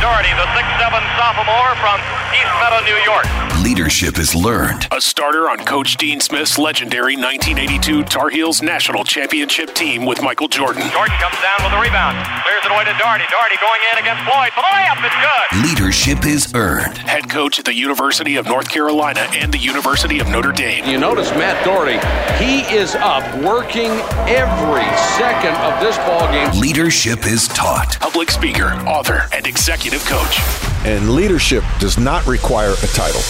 Doherty, the 6'7 sophomore from East Meadow, New York. Leadership is learned. A starter on Coach Dean Smith's legendary 1982 Tar Heels national championship team with Michael Jordan. Jordan comes down with a rebound. Clears it away to Doherty. Doherty going in against Floyd for the layup. It's good. Leadership is earned. Head coach at the University of North Carolina and the University of Notre Dame. You notice Matt Doherty, he is up working every second of this ball game. Leadership is taught. Public speaker, author, and executive coach. And leadership does not require a title.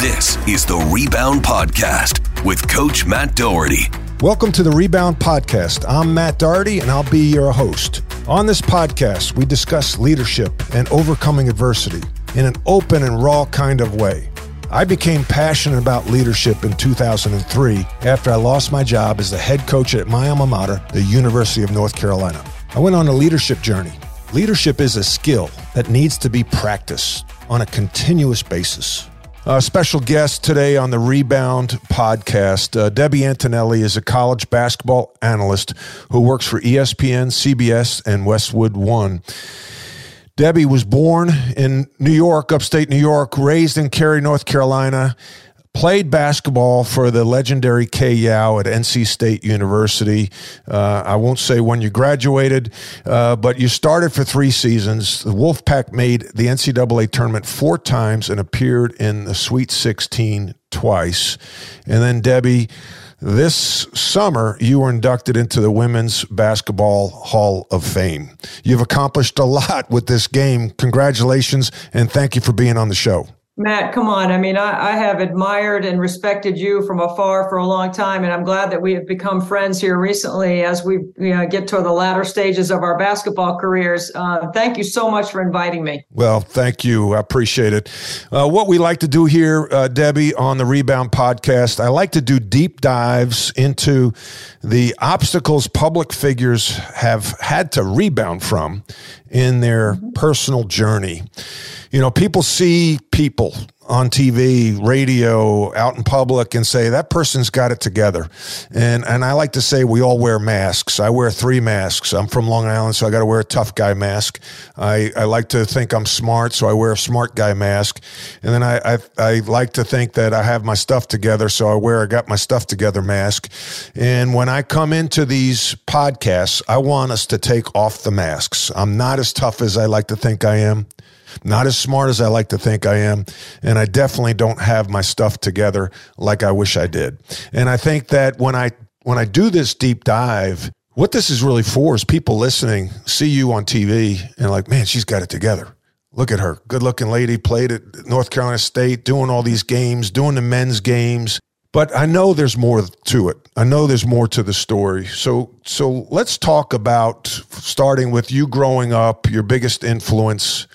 This is the Rebound Podcast with Coach Matt Doherty. Welcome to the Rebound Podcast. I'm Matt Doherty, and I'll be your host. On this podcast, we discuss leadership and overcoming adversity in an open and raw kind of way. I became passionate about leadership in 2003 after I lost my job as the head coach at my alma mater, the University of North Carolina. I went on a leadership journey. Leadership is a skill that needs to be practiced on a continuous basis. A special guest today on the Rebound podcast. Uh, Debbie Antonelli is a college basketball analyst who works for ESPN, CBS, and Westwood One. Debbie was born in New York, upstate New York, raised in Cary, North Carolina, played basketball for the legendary Kay Yow at NC State University. Uh, I won't say when you graduated, uh, but you started for three seasons. The Wolfpack made the NCAA tournament four times and appeared in the Sweet 16 twice. And then Debbie this summer, you were inducted into the Women's Basketball Hall of Fame. You've accomplished a lot with this game. Congratulations, and thank you for being on the show. Matt, come on. I mean, I, I, have admired and respected you from afar for a long time, and I'm glad that we have become friends here recently as we you know, get to the latter stages of our basketball careers. Uh, thank you so much for inviting me. Well, thank you. I appreciate it. Uh, what we like to do here, uh, Debbie, on the Rebound podcast, I like to do deep dives into the obstacles public figures have had to rebound from in their mm-hmm. personal journey. You know, people see people on TV, radio, out in public and say that person's got it together. And and I like to say we all wear masks. I wear three masks. I'm from Long Island, so I got to wear a tough guy mask. I, I like to think I'm smart, so I wear a smart guy mask. And then I, I I like to think that I have my stuff together, so I wear I got my stuff together mask. And when I come into these podcasts, I want us to take off the masks. I'm not as tough as I like to think I am. Not as smart as I like to think I am. And I definitely don't have my stuff together like I wish I did. And I think that when I, when I do this deep dive, what this is really for is people listening see you on TV and like, man, she's got it together. Look at her. Good looking lady, played at North Carolina State, doing all these games, doing the men's games. But I know there's more to it. I know there's more to the story. So so let's talk about starting with you growing up, your biggest influence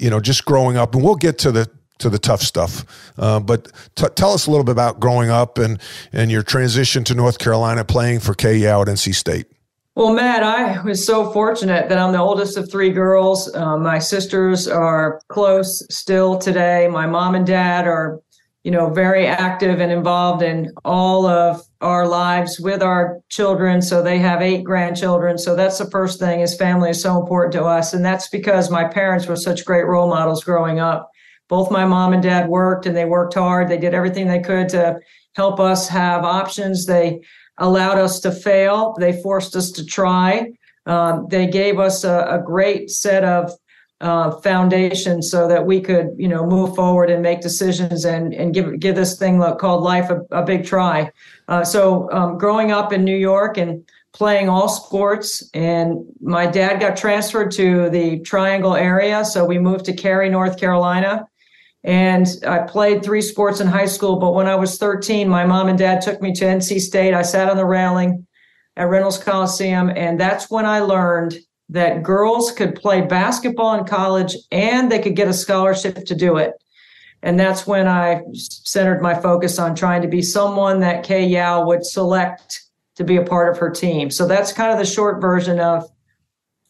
you know, just growing up, and we'll get to the to the tough stuff. Uh, but t- tell us a little bit about growing up and and your transition to North Carolina, playing for Yow at NC State. Well, Matt, I was so fortunate that I'm the oldest of three girls. Uh, my sisters are close still today. My mom and dad are you know, very active and involved in all of our lives with our children. So they have eight grandchildren. So that's the first thing is family is so important to us. And that's because my parents were such great role models growing up. Both my mom and dad worked and they worked hard. They did everything they could to help us have options. They allowed us to fail. They forced us to try. Um, they gave us a, a great set of uh, foundation so that we could, you know, move forward and make decisions and and give give this thing called life a, a big try. Uh, so um, growing up in New York and playing all sports, and my dad got transferred to the Triangle area, so we moved to Cary, North Carolina. And I played three sports in high school, but when I was 13, my mom and dad took me to NC State. I sat on the railing at Reynolds Coliseum, and that's when I learned that girls could play basketball in college and they could get a scholarship to do it. And that's when I centered my focus on trying to be someone that Kay Yow would select to be a part of her team. So that's kind of the short version of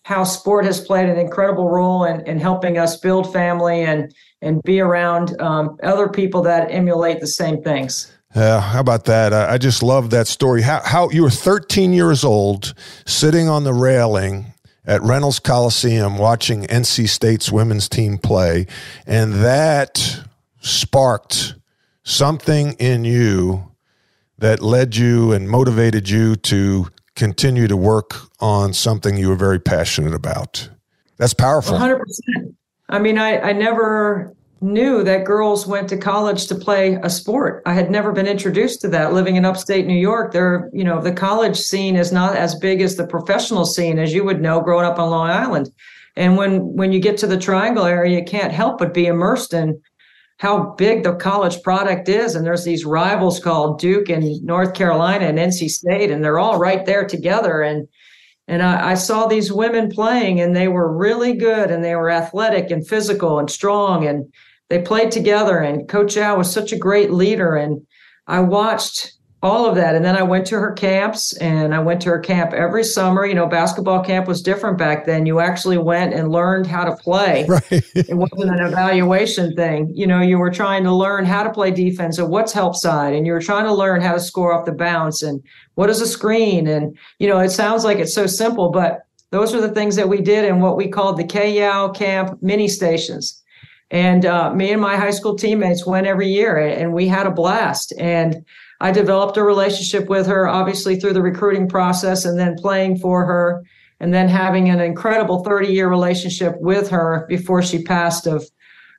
how sport has played an incredible role in, in helping us build family and and be around um, other people that emulate the same things. Yeah, uh, how about that? I, I just love that story. How, how you were 13 years old, sitting on the railing at Reynolds Coliseum watching NC State's women's team play, and that sparked something in you that led you and motivated you to continue to work on something you were very passionate about. That's powerful. 100%. I mean, I, I never knew that girls went to college to play a sport. I had never been introduced to that living in upstate New York. There, you know, the college scene is not as big as the professional scene as you would know growing up on Long Island. And when when you get to the Triangle area, you can't help but be immersed in how big the college product is. And there's these rivals called Duke and North Carolina and NC State, and they're all right there together. And and I, I, saw these women playing, and they were really good, and they were athletic and physical and strong, and they played together. And Coach Yow was such a great leader, and I watched all of that. And then I went to her camps and I went to her camp every summer. You know, basketball camp was different back then. You actually went and learned how to play. Right. it wasn't an evaluation thing. You know, you were trying to learn how to play defense and what's help side, and you were trying to learn how to score off the bounce and what is a screen. And, you know, it sounds like it's so simple, but those are the things that we did in what we called the Kay Yow camp mini stations. And uh, me and my high school teammates went every year and we had a blast. And I developed a relationship with her, obviously through the recruiting process and then playing for her and then having an incredible 30 year relationship with her before she passed of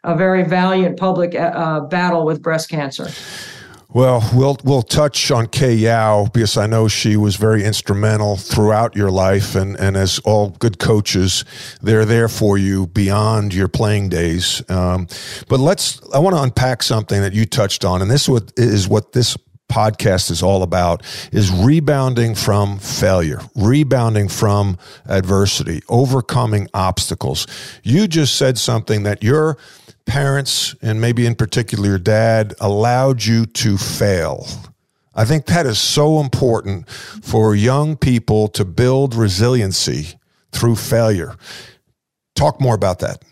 a very valiant public uh, battle with breast cancer. Well, we'll we'll touch on Kay Yow because I know she was very instrumental throughout your life, and, and as all good coaches, they're there for you beyond your playing days. Um, but let's I want to unpack something that you touched on, and this is what this podcast is all about is rebounding from failure, rebounding from adversity, overcoming obstacles. You just said something that your parents and maybe in particular your dad allowed you to fail. I think that is so important for young people to build resiliency through failure. Talk more about that.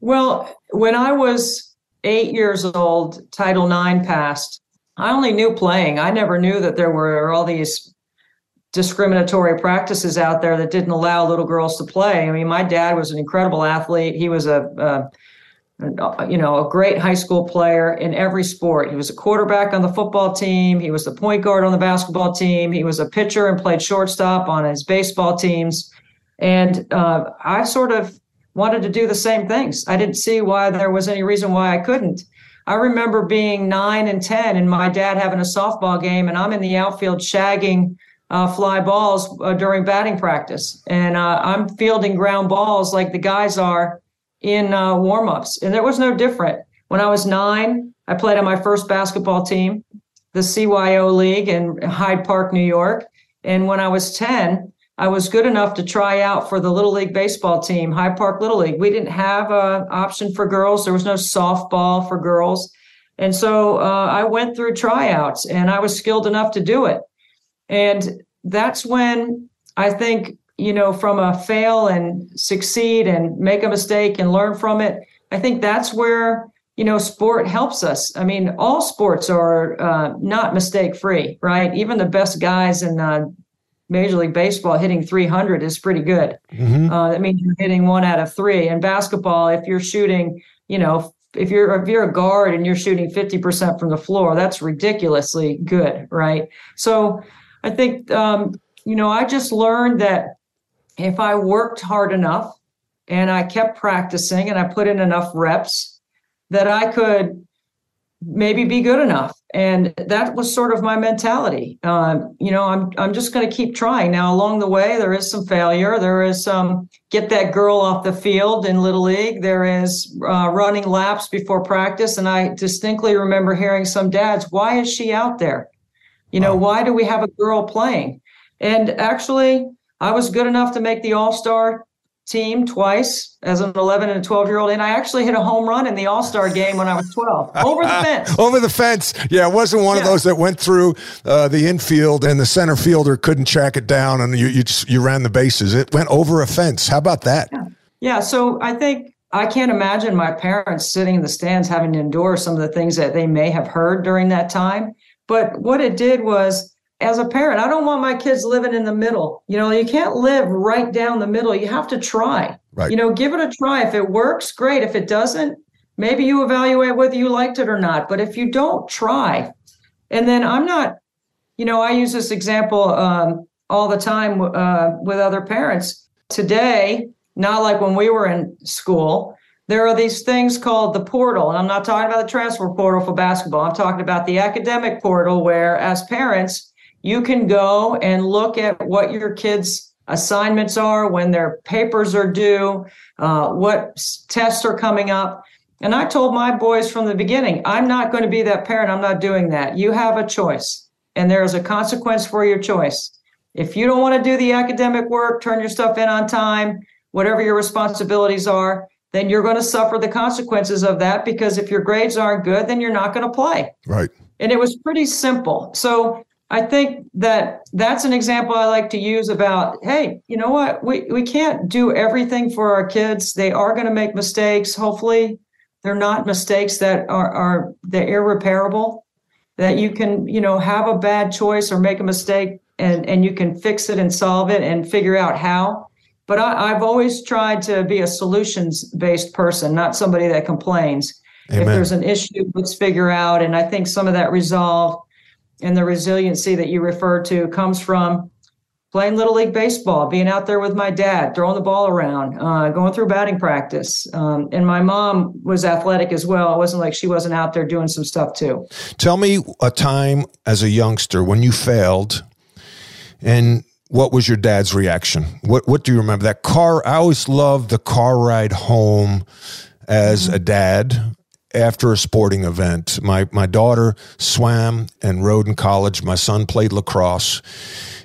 Well, when I was eight years old, Title IX passed. I only knew playing. I never knew that there were all these discriminatory practices out there that didn't allow little girls to play. I mean, my dad was an incredible athlete. He was a, you know, a great high school player in every sport. He was a quarterback on the football team. He was the point guard on the basketball team. He was a pitcher and played shortstop on his baseball teams. And uh, I sort of wanted to do the same things. I didn't see why there was any reason why I couldn't. I remember being nine and 10 and my dad having a softball game, and I'm in the outfield shagging uh, fly balls uh, during batting practice. And uh, I'm fielding ground balls like the guys are in uh, warm ups. And there was no different. When I was nine, I played on my first basketball team, the CYO League in Hyde Park, New York. And when I was 10, I was good enough to try out for the Little League baseball team, Hyde Park Little League. We didn't have an option for girls. There was no softball for girls. And so uh, I went through tryouts and I was skilled enough to do it. And that's when I think, you know, from a fail and succeed and make a mistake and learn from it, I think that's where, you know, sport helps us. I mean, all sports are uh, not mistake free, right? Even the best guys in uh, Major League Baseball hitting 300 is pretty good. Mm-hmm. Uh, that means you're hitting one out of three. In basketball, if you're shooting, you know, if you're if you're a guard and you're shooting 50% from the floor, that's ridiculously good, right? So I think um, you know I just learned that if I worked hard enough and I kept practicing and I put in enough reps, that I could maybe be good enough. And that was sort of my mentality. Um, you know i'm i'm just going to keep trying. Now along the way there is some failure. There is some get that girl off the field in little league. There is uh, running laps before practice. And i distinctly remember hearing some dads why is she out there? You know why do we have a girl playing? And actually i was good enough to make the all-star team twice as an 11 and a 12 year old. And I actually hit a home run in the All Star game when I was 12 over the fence. over the fence. Yeah, it wasn't one yeah. of those that went through uh, the infield and the center fielder couldn't track it down and you, you, just, you ran the bases. It went over a fence. How about that? Yeah. yeah. So I think I can't imagine my parents sitting in the stands having to endure some of the things that they may have heard during that time. But what it did was as a parent, I don't want my kids living in the middle. You know, you can't live right down the middle. You have to try. Right. You know, give it a try. If it works, great. If it doesn't, maybe you evaluate whether you liked it or not. But if you don't try, and then I'm not, you know, I use this example um, all the time uh, with other parents. Today, not like when we were in school, there are these things called the portal. And I'm not talking about the transfer portal for basketball. I'm talking about the academic portal where, as parents, you can go and look at what your kids' assignments are, when their papers are due, uh, what tests are coming up. And I told my boys from the beginning, I'm not going to be that parent. I'm not doing that. You have a choice, and there is a consequence for your choice. If you don't want to do the academic work, turn your stuff in on time, whatever your responsibilities are, then you're going to suffer the consequences of that because if your grades aren't good, then you're not going to play. Right. And it was pretty simple. So I think that that's an example I like to use about, hey, you know what? We we can't do everything for our kids. They are going to make mistakes. Hopefully, they're not mistakes that are are they're irreparable. That you can, you know, have a bad choice or make a mistake and and you can fix it and solve it and figure out how. But I, have always tried to be a solutions based person, not somebody that complains. Amen. If there's an issue, let's figure out. And I think some of that resolve and the resiliency that you refer to comes from playing little league baseball, being out there with my dad, throwing the ball around, uh, going through batting practice. Um, and my mom was athletic as well. It wasn't like she wasn't out there doing some stuff too. Tell me a time as a youngster when you failed and what was your dad's reaction? What what do you remember? That car I always loved the car ride home as mm-hmm. a dad after a sporting event. My my daughter swam and rode in college. My son played lacrosse.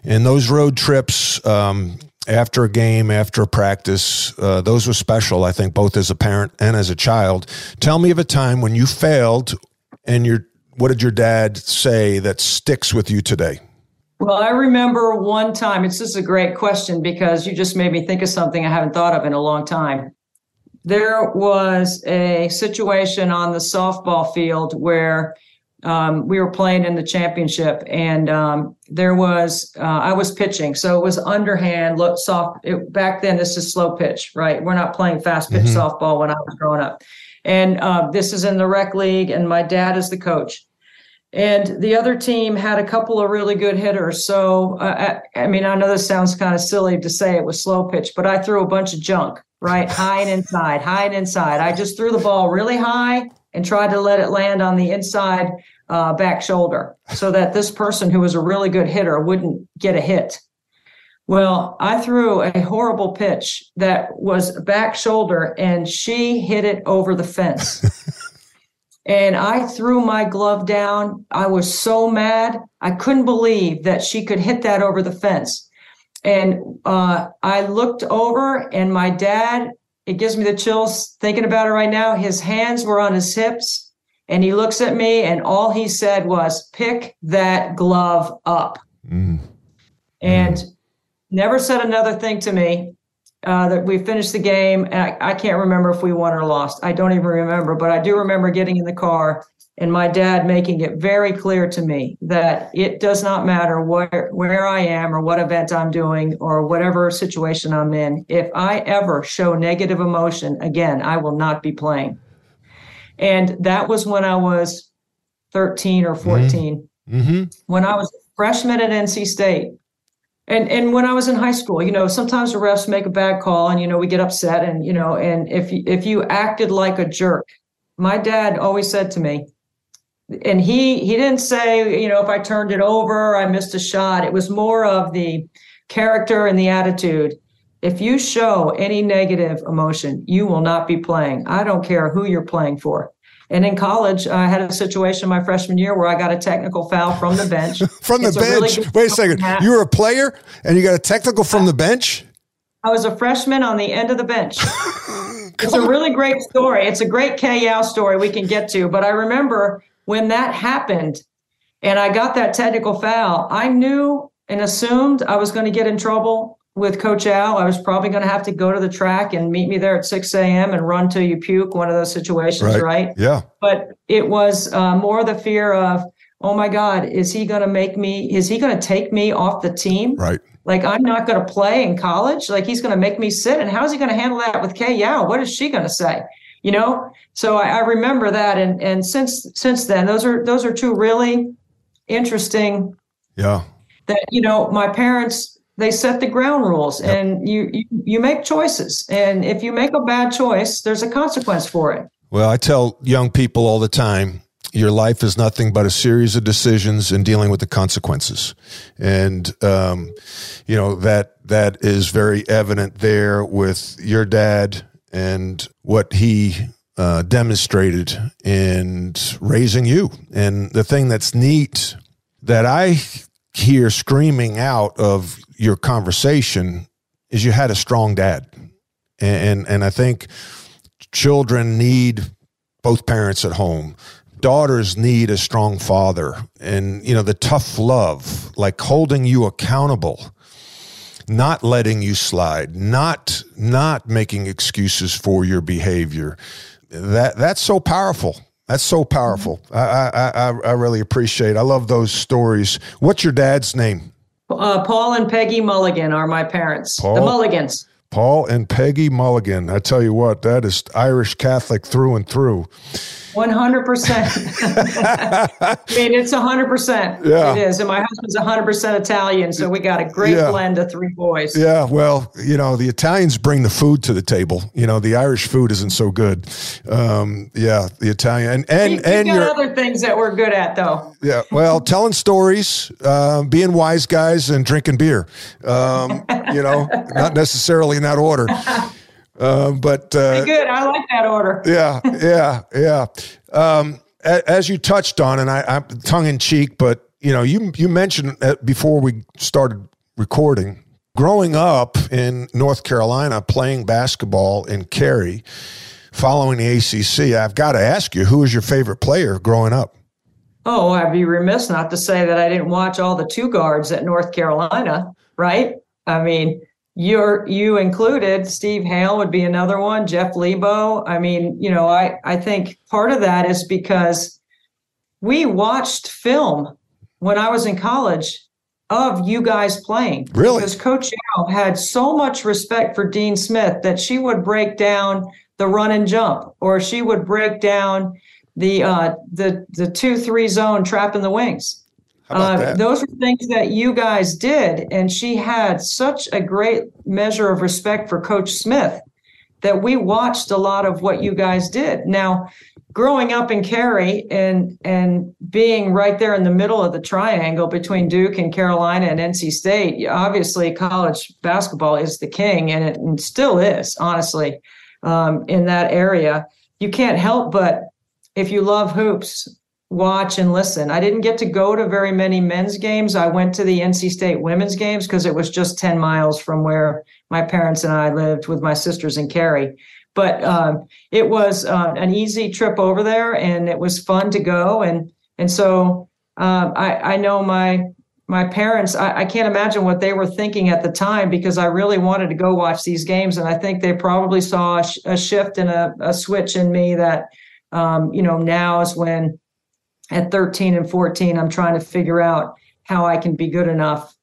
And those road trips um, after a game, after a practice, uh, those were special, I think, both as a parent and as a child. Tell me of a time when you failed and your what did your dad say that sticks with you today? Well, I remember one time, it's just a great question because you just made me think of something I haven't thought of in a long time. There was a situation on the softball field where um, we were playing in the championship, and um, there was uh, I was pitching, so it was underhand, look soft. It, back then, this is slow pitch, right? We're not playing fast pitch mm-hmm. softball when I was growing up, and uh, this is in the rec league, and my dad is the coach and the other team had a couple of really good hitters. So, uh, I, I, mean, I know this sounds kind of silly to say it was slow pitch, but I threw a bunch of junk, right? high and inside, high and inside. I just threw the ball really high and tried to let it land on the inside uh, back shoulder so that this person who was a really good hitter wouldn't get a hit. Well, I threw a horrible pitch that was back shoulder and she hit it over the fence. And I threw my glove down. I was so mad. I couldn't believe that she could hit that over the fence. And uh, I looked over, and my dad, it gives me the chills thinking about it right now. His hands were on his hips, and he looks at me, and all he said was, Pick that glove up. Mm. And mm. never said another thing to me uh, that we finished the game, and I, I, can't remember if we won or lost. I don't even remember, but I do remember getting in the car and my dad making it very clear to me that it does not matter where where I am or what event I'm doing or whatever situation I'm in. If I ever show negative emotion again, I will not be playing. And that was when I was 13 or 14. Mm-hmm. mm-hmm. When I was a freshman at NC State, and and when I was in high school, you know, sometimes the refs make a bad call, and you know we get upset, and you know, and if if you acted like a jerk, my dad always said to me, and he he didn't say, you know, if I turned it over, I missed a shot. It was more of the character and the attitude. If you show any negative emotion, you will not be playing. I don't care who you're playing for. And in college, I had a situation my freshman year where I got a technical foul from the bench. from the it's bench? A really Wait a second. You were a player and you got a technical from the bench? I was a freshman on the end of the bench. it's a really great story. It's a great KL story we can get to. But I remember when that happened and I got that technical foul, I knew and assumed I was going to get in trouble with Coach Al, I was probably going to have to go to the track and meet me there at 6 a.m. and run till you puke, one of those situations, right? right? Yeah. But it was uh, more the fear of, oh my God, is he going to make me, is he going to take me off the team? Right. Like I'm not going to play in college. Like he's going to make me sit. And how's he going to handle that with Kay Yow? What is she going to say? You know? So I, I remember that. And, and since, since then, those are, those are two really interesting Yeah. that, you know, my parents, they set the ground rules and you, you, you make choices. And if you make a bad choice, there's a consequence for it. Well, I tell young people all the time your life is nothing but a series of decisions and dealing with the consequences. And, um, you know, that, that is very evident there with your dad and what he uh, demonstrated in raising you. And the thing that's neat that I hear screaming out of your conversation is you had a strong dad. And, and, and I think children need both parents at home. Daughters need a strong father. And you know the tough love like holding you accountable not letting you slide not not making excuses for your behavior. That that's so powerful. That's so powerful. Mm-hmm. I, I i i really appreciate It. i love those stories. What's your dad's name Uh, Paul and Peggy Mulligan are my parents, Paul? the Mulligans. paul and peggy mulligan i tell you what that is irish catholic through and through One hundred percent. I mean, it's hundred percent. Yeah. it is. And my husband's hundred percent Italian, so we got a great Yeah. blend of three boys. Yeah, well, you know, the Italians bring the food to the table. You know, the Irish food isn't so good. Um, yeah, the Italian and and we and got you're other things that we're good at, though. yeah, well, telling stories, uh, being wise guys, and drinking beer. Um, you know, not necessarily in that order, uh, but uh, Good. I like that order. yeah, yeah, yeah. Um, a- as you touched on, and I, I'm tongue in cheek, but you know, you you mentioned uh, before we started recording, growing up in North Carolina, playing basketball in Cary, following the ACC. I've got to ask you, who was your favorite player growing up? Oh, I'd be remiss not to say that I didn't watch all the two guards at North Carolina, right? I mean, you're you included. Steve Hale would be another one. Jeff Lebo. I mean, you know, I I think part of that is because we watched film when I was in college of you guys playing. Really? Because Coach Yow had so much respect for Dean Smith that she would break down the run and jump, or she would break down the uh, the the two three zone trap in the wings. Uh, those were things that you guys did, and she had such a great measure of respect for Coach Smith that we watched a lot of what you guys did. Now, growing up in Cary and and being right there in the middle of the triangle between Duke and Carolina and NC State, obviously college basketball is the king, and it and still is, honestly, um, in that area. You can't help but if you love hoops, watch and listen. I didn't get to go to very many men's games. I went to the NC State women's games because it was just 10 miles from where my parents and I lived with my sisters in Cary. But um, it was uh, an easy trip over there, and it was fun to go. And and so um, I, I know my my parents. I, I can't imagine what they were thinking at the time because I really wanted to go watch these games, and I think they probably saw a, sh- a shift and a, a switch in me that um, you know now is when at 13 and 14 i'm trying to figure out how i can be good enough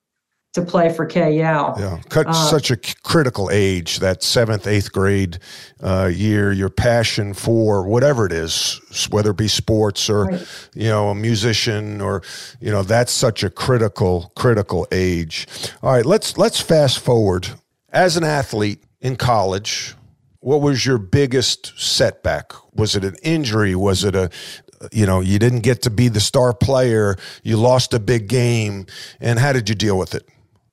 to play for Yow. Yeah, cut Uh, such a critical age, that seventh, eighth grade uh, year, your passion for whatever it is, whether it be sports or, Right. you know, a musician or, you know, that's such a critical, critical age. All right, let's let's fast forward. As an athlete in college, what was your biggest setback? Was it an injury? Was it a, you know, you didn't get to be the star player, you lost a big game, and how did you deal with it?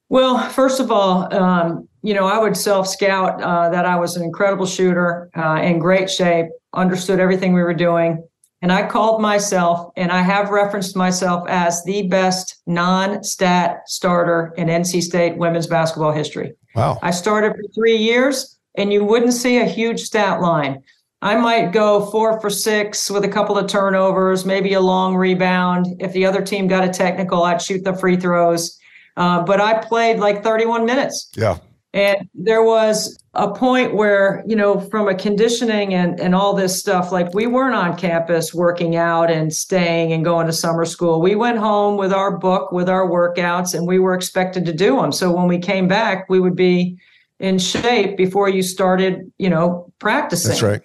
Well, first of all, um, you know, I would self scout uh, that I was an incredible shooter, uh, in great shape, understood everything we were doing. And I called myself, and I have referenced myself as the best non stat starter in NC State women's basketball history. Wow. I started for three years, and you wouldn't see a huge stat line. I might go four for six with a couple of turnovers, maybe a long rebound. If the other team got a technical, I'd shoot the free throws. Uh, but I played like 31 minutes. Yeah. And there was a point where, you know, from a conditioning and, and all this stuff, like we weren't on campus working out and staying and going to summer school. We went home with our book, with our workouts, and we were expected to do them. So when we came back, we would be in shape before you started, you know, practicing. That's right.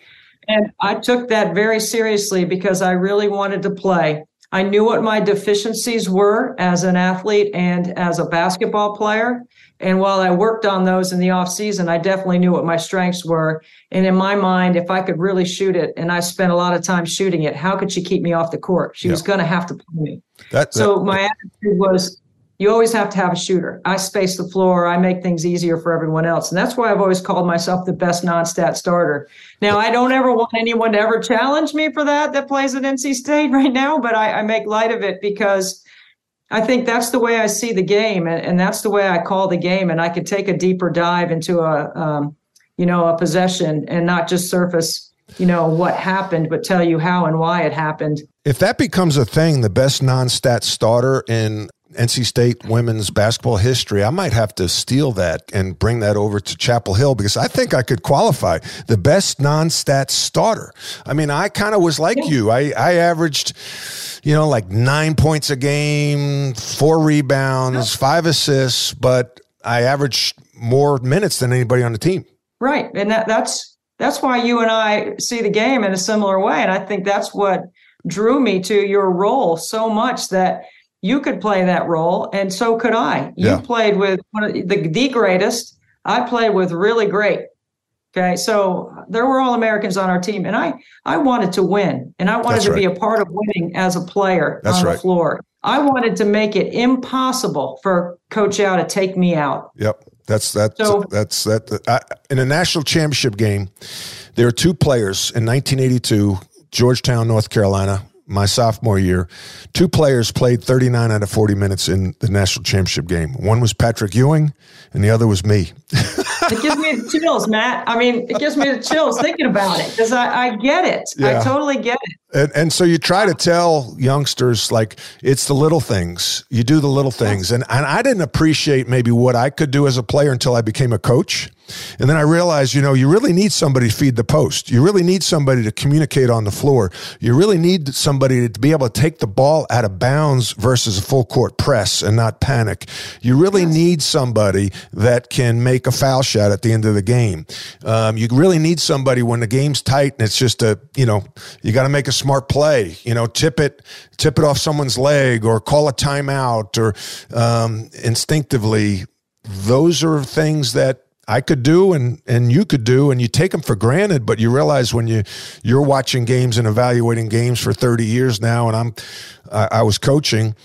And I took that very seriously because I really wanted to play. I knew what my deficiencies were as an athlete and as a basketball player. And while I worked on those in the off season, I definitely knew what my strengths were. And in my mind, if I could really shoot it, and I spent a lot of time shooting it, how could she keep me off the court? She yeah. was going to have to play me. That, that, so my attitude was, you always have to have a shooter. I space the floor. I make things easier for everyone else. And that's why I've always called myself the best non-stat starter. Now, I don't ever want anyone to ever challenge me for that that plays at NC State right now, but I, I make light of it because I think that's the way I see the game, and, and that's the way I call the game. And I could take a deeper dive into a, um, you know, a possession and not just surface, you know, what happened, but tell you how and why it happened. If that becomes a thing, the best non-stat starter in NC State women's basketball history, I might have to steal that and bring that over to Chapel Hill because I think I could qualify the best non-stat starter. I mean, I kind of was like yeah. you. I, I averaged you know, like nine points a game, four rebounds, five assists, but I averaged more minutes than anybody on the team. Right. And that, that's that's why you and I see the game in a similar way. And I think that's what drew me to your role so much that you could play that role and so could I. You yeah. played with one of the, the greatest. I played with really great. Okay, so there were all Americans on our team, and I I wanted to win, and I wanted That's to right. be a part of winning as a player That's on the floor. I wanted to make it impossible for Coach Yow to take me out. Yep, that's that. So, that's that. I, in a national championship game, there are two players in 1982, Georgetown, North Carolina, my sophomore year, two players played 39 out of 40 minutes in the national championship game. One was Patrick Ewing, and the other was me. it gives me the chills, Matt. I mean, it gives me the chills thinking about it because I, I, get it. Yeah. I totally get it. And, and so you try to tell youngsters like it's the little things. You do the little things, and and I didn't appreciate maybe what I could do as a player until I became a coach. And then I realized, you know, you really need somebody to feed the post. You really need somebody to communicate on the floor. You really need somebody to be able to take the ball out of bounds versus a full court press and not panic. You really need somebody that can make a foul shot at the end of the game. Um, you really need somebody when the game's tight and it's just a, you know, you got to make a smart play. You know, tip it, tip it off someone's leg or call a timeout or um, instinctively. Those are things that I could do and and you could do and you take them for granted but you realize when you you're watching games and evaluating games for 30 years now and I'm I, I was coaching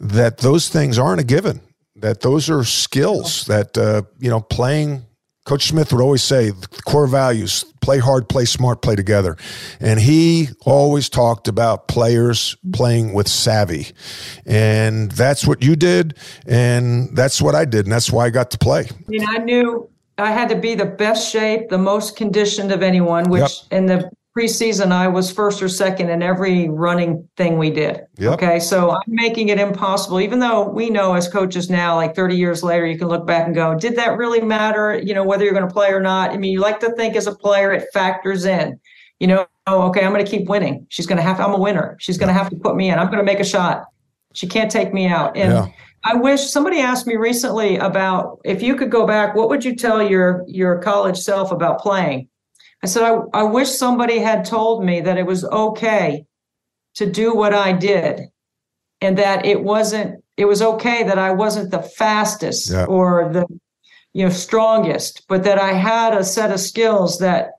that those things aren't a given that those are skills that uh, you know playing Coach Smith would always say the core values play hard, play smart, play together. And he always talked about players playing with savvy. And that's what you did. And that's what I did. And that's why I got to play. You know, I knew I had to be the best shape, the most conditioned of anyone, which yep. in the preseason, I was first or second in every running thing we did. Yep. Okay. So I'm making it impossible, even though we know as coaches now, like 30 years later, you can look back and go, did that really matter? You know, whether you're going to play or not. I mean, you like to think as a player, it factors in, you know, oh, okay, I'm going to keep winning. She's going to have, I'm a winner. She's going to have to put me in. I'm going to make a shot. She can't take me out. And yeah. I wish somebody asked me recently about if you could go back, what would you tell your your college self about playing? I said, I, I wish somebody had told me that it was okay to do what I did and that it wasn't, it was okay that I wasn't the fastest yeah. or the, you know, strongest, but that I had a set of skills that,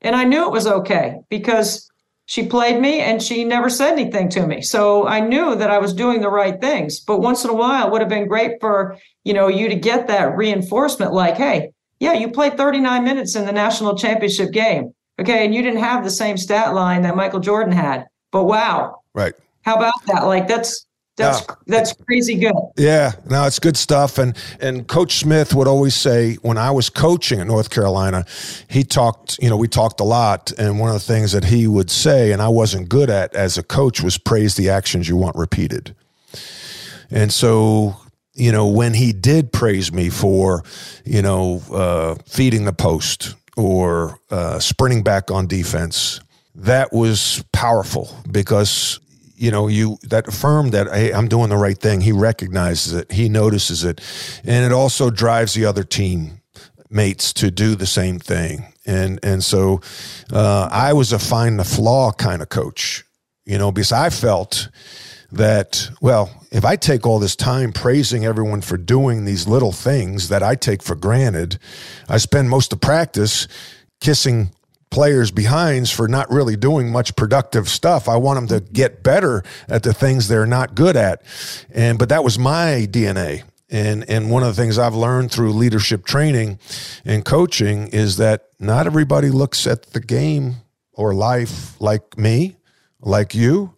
and I knew it was okay because she played me and she never said anything to me. So I knew that I was doing the right things. But once in a while, it would have been great for, you know, you to get that reinforcement like, hey, yeah, you played 39 minutes in the national championship game. Okay. And you didn't have the same stat line that Michael Jordan had. But wow. Right. How about that? Like that's that's yeah. that's crazy good. Yeah, no, it's good stuff. And and Coach Smith would always say when I was coaching at North Carolina, he talked. You know, we talked a lot, and one of the things that he would say, and I wasn't good at as a coach, was praise the actions you want repeated. And so you know, when he did praise me for, you know, uh, feeding the post or uh, sprinting back on defense, that was powerful because you know you that affirmed that hey i'm doing the right thing. He recognizes it. He notices it. And it also drives the other team mates to do the same thing. And and so uh, i was a find the flaw kind of coach you know because i felt that well if i take all this time praising everyone for doing these little things that i take for granted i spend most of practice kissing players behinds for not really doing much productive stuff. I want them to get better at the things they're not good at. And but that was my DNA. And and one of the things I've learned through leadership training and coaching is that not everybody looks at the game or life like me, like you.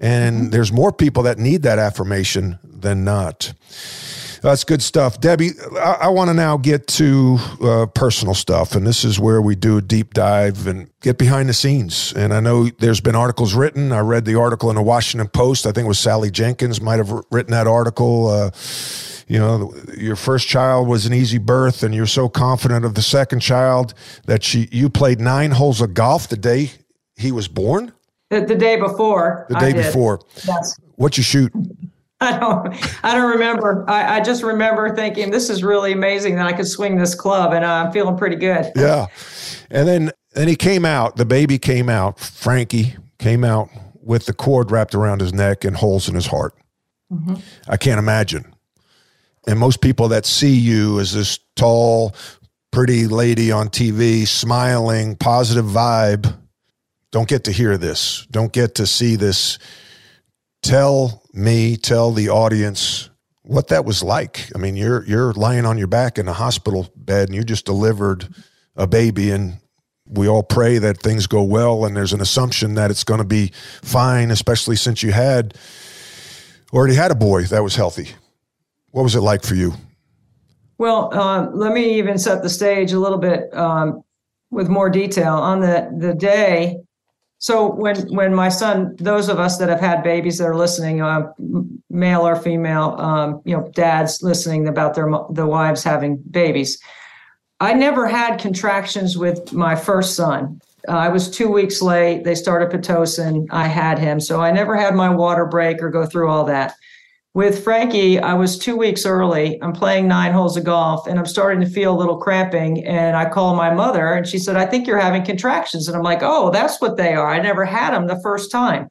And mm-hmm. there's more people that need that affirmation than not. That's good stuff. Debbie, I, I want to now get to uh, personal stuff. And this is where we do a deep dive and get behind the scenes. And I know there's been articles written. I read the article in the Washington Post. I think it was Sally Jenkins might have written that article. Uh, you know, your first child was an easy birth, and you're so confident of the second child that she, you played nine holes of golf the day he was born? The, the day before. The day before. Yes. What you shoot? I don't, I don't remember. I, I, just remember thinking this is really amazing that I could swing this club, and I'm feeling pretty good. Yeah, and then then he came out. The baby came out. Frankie came out with the cord wrapped around his neck and holes in his heart. Mm-hmm. I can't imagine. And most people that see you as this tall, pretty lady on TV, smiling, positive vibe, don't get to hear this. Don't get to see this tell me, tell the audience what that was like. I mean, you're you're lying on your back in a hospital bed and you just delivered a baby and we all pray that things go well and there's an assumption that it's going to be fine, especially since you had already had a boy that was healthy. What was it like for you? Well, um, let me even set the stage a little bit um, with more detail. On the, the day so when when my son, those of us that have had babies that are listening, uh, male or female, um, you know, dads listening about their the wives having babies. I never had contractions with my first son. Uh, I was two weeks late. They started pitocin. I had him, so I never had my water break or go through all that. With Frankie, I was two weeks early. I'm playing nine holes of golf and I'm starting to feel a little cramping. And I call my mother and she said, I think you're having contractions. And I'm like, oh, that's what they are. I never had them the first time.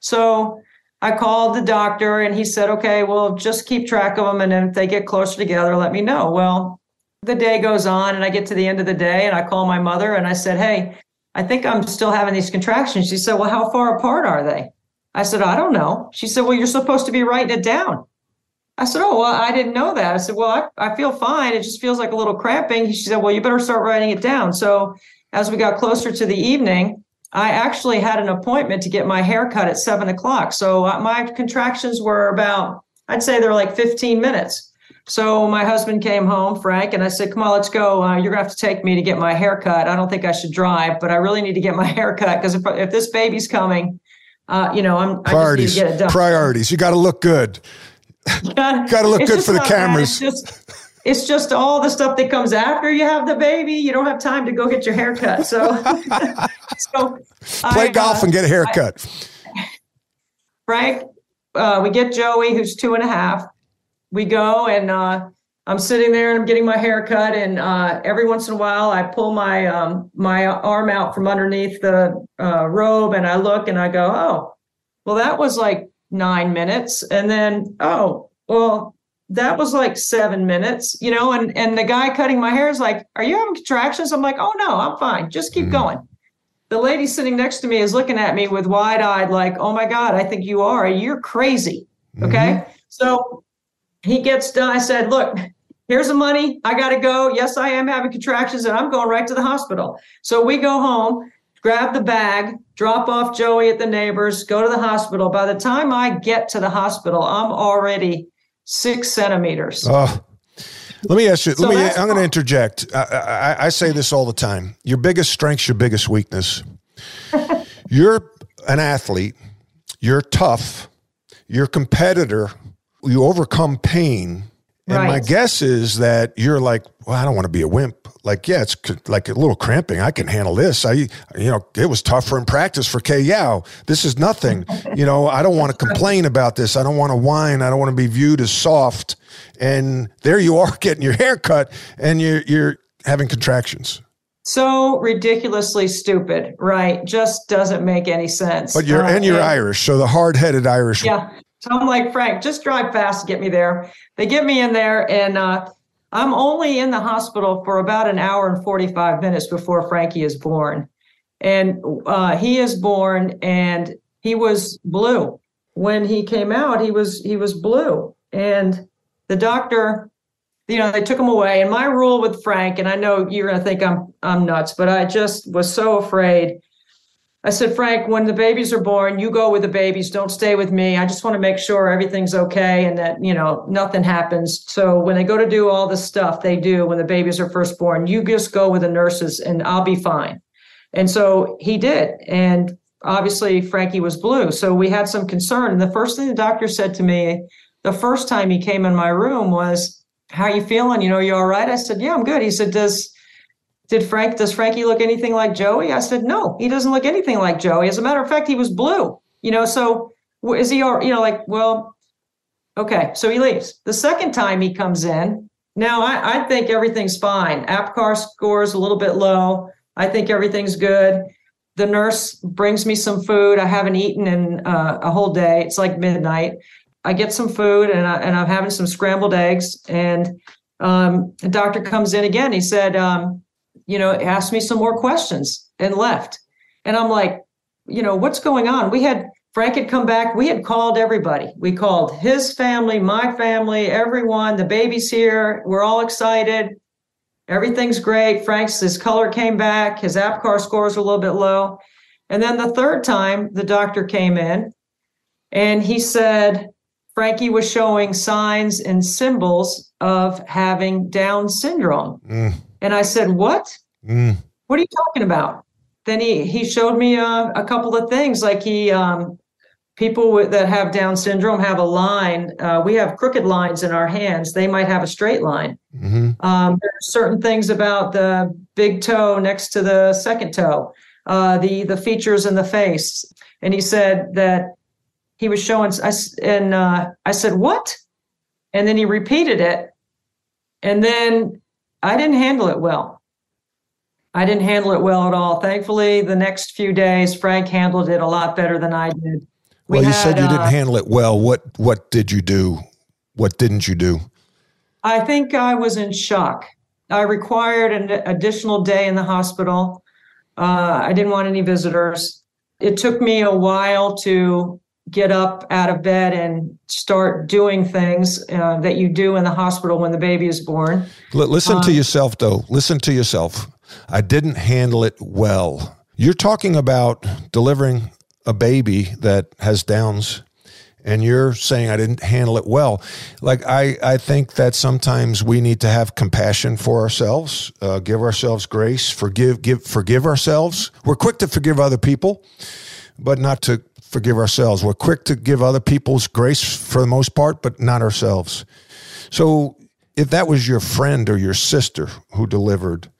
So I called the doctor and he said, okay, well, just keep track of them. And if they get closer together, let me know. Well, the day goes on and I get to the end of the day and I call my mother and I said, hey, I think I'm still having these contractions. She said, well, how far apart are they? I said, I don't know. She said, Well, you're supposed to be writing it down. I said, Oh, well, I didn't know that. I said, Well, I, I feel fine. It just feels like a little cramping. She said, Well, you better start writing it down. So as we got closer to the evening, I actually had an appointment to get my hair cut at seven o'clock. So uh, my contractions were about, I'd say they're like 15 minutes. So my husband came home, Frank, and I said, "Come on, let's go. Uh, you're gonna have to take me to get my hair cut. I don't think I should drive, but I really need to get my hair cut because if if this baby's coming, uh, you know, I'm priorities. Priorities. You got to look good. got to look good for the cameras. It's just, it's just all the stuff that comes after you have the baby. You don't have time to go get your haircut. So, so play I, golf uh, and get a haircut. I, Frank, uh, we get Joey, who's two and a half. We go and uh, I'm sitting there and I'm getting my hair cut, and uh, every once in a while I pull my um, my arm out from underneath the uh, robe, and I look and I go, "Oh, well, that was like nine minutes," and then, "Oh, well, that was like seven minutes," you know. And and the guy cutting my hair is like, "Are you having contractions?" I'm like, "Oh no, I'm fine. Just keep mm-hmm. going." The lady sitting next to me is looking at me with wide eyed, like, "Oh my god, I think you are. You're crazy." Okay, mm-hmm. so he gets done. I said, look, here's the money. I got to go. Yes, I am having contractions and I'm going right to the hospital. So we go home, grab the bag, drop off Joey at the neighbors, go to the hospital. By the time I get to the hospital, I'm already six centimeters. Oh. Let me ask you. So let me. I'm going to interject. I, I, I say this all the time. Your biggest strength's your biggest weakness. you're an athlete. You're tough. You're a competitor you overcome pain. And my guess is that you're like, well, I don't want to be a wimp. Like, yeah, it's like a little cramping. I can handle this. I, you know, it was tougher in practice for Kay Yow. This is nothing. you know, I don't want to complain about this. I don't want to whine. I don't want to be viewed as soft. And there you are getting your hair cut and you're, you're having contractions. So ridiculously stupid, right? Just doesn't make any sense. But you're, Uh, and you're Irish. So the hard headed Irish. Yeah. So I'm like, Frank, just drive fast get me there. They get me in there, and uh, I'm only in the hospital for about an hour and 45 minutes before Frankie is born. And uh, he is born, and he was blue. When he came out, he was he was blue. And the doctor, you know, they took him away. And my rule with Frank, and I know you're going to think I'm I'm nuts, but I just was so afraid. I said, Frank, when the babies are born, you go with the babies. Don't stay with me. I just want to make sure everything's okay and that, you know, nothing happens. So when they go to do all the stuff they do when the babies are first born, you just go with the nurses and I'll be fine. And so he did. And obviously, Frankie was blue. So we had some concern. And the first thing the doctor said to me the first time he came in my room was, How are you feeling? You know, you all right? I said, Yeah, I'm good. He said, Does did Frank does Frankie look anything like Joey? I said, no, he doesn't look anything like Joey. As a matter of fact, he was blue. You know, so is he? all- You know, like well, okay. So he leaves. The second time he comes in, now I, I think everything's fine. Apgar scores a little bit low. I think everything's good. The nurse brings me some food. I haven't eaten in uh, a whole day. It's like midnight. I get some food and, I, and I'm having some scrambled eggs. And um, the doctor comes in again. He said, um, you know, asked me some more questions and left. And I'm like, you know, what's going on? We had Frank had come back. We had called everybody. We called his family, my family, everyone. The baby's here. We're all excited. Everything's great. Frank's his color came back. His Apgar scores a little bit low. And then the third time, the doctor came in and he said Frankie was showing signs and symbols of having Down syndrome. Mm, And I said, What? mm. What are you talking about? Then he he showed me uh, a couple of things, like he um, people with, that have Down syndrome have a line. Uh, we have crooked lines in our hands. They might have a straight line. hmm Um, there are certain things about the big toe next to the second toe, uh, the the features in the face. And he said that he was showing. I and uh, I said what? And then he repeated it, and then I didn't handle it well. I didn't handle it well at all. Thankfully, the next few days, Frank handled it a lot better than I did. We Well, you said had, you didn't uh, handle it well. What what did you do? What didn't you do? I think I was in shock. I required an additional day in the hospital. Uh, I didn't want any visitors. It took me a while to get up out of bed and start doing things uh, that you do in the hospital when the baby is born. L- listen Um, to yourself, though. Listen to yourself. I didn't handle it well. You're talking about delivering a baby that has Downs, and you're saying I didn't handle it well. Like I, I think that sometimes we need to have compassion for ourselves, uh, give ourselves grace, forgive, give, forgive ourselves. We're quick to forgive other people, but not to forgive ourselves. We're quick to give other people's grace for the most part, but not ourselves. So if that was your friend or your sister who delivered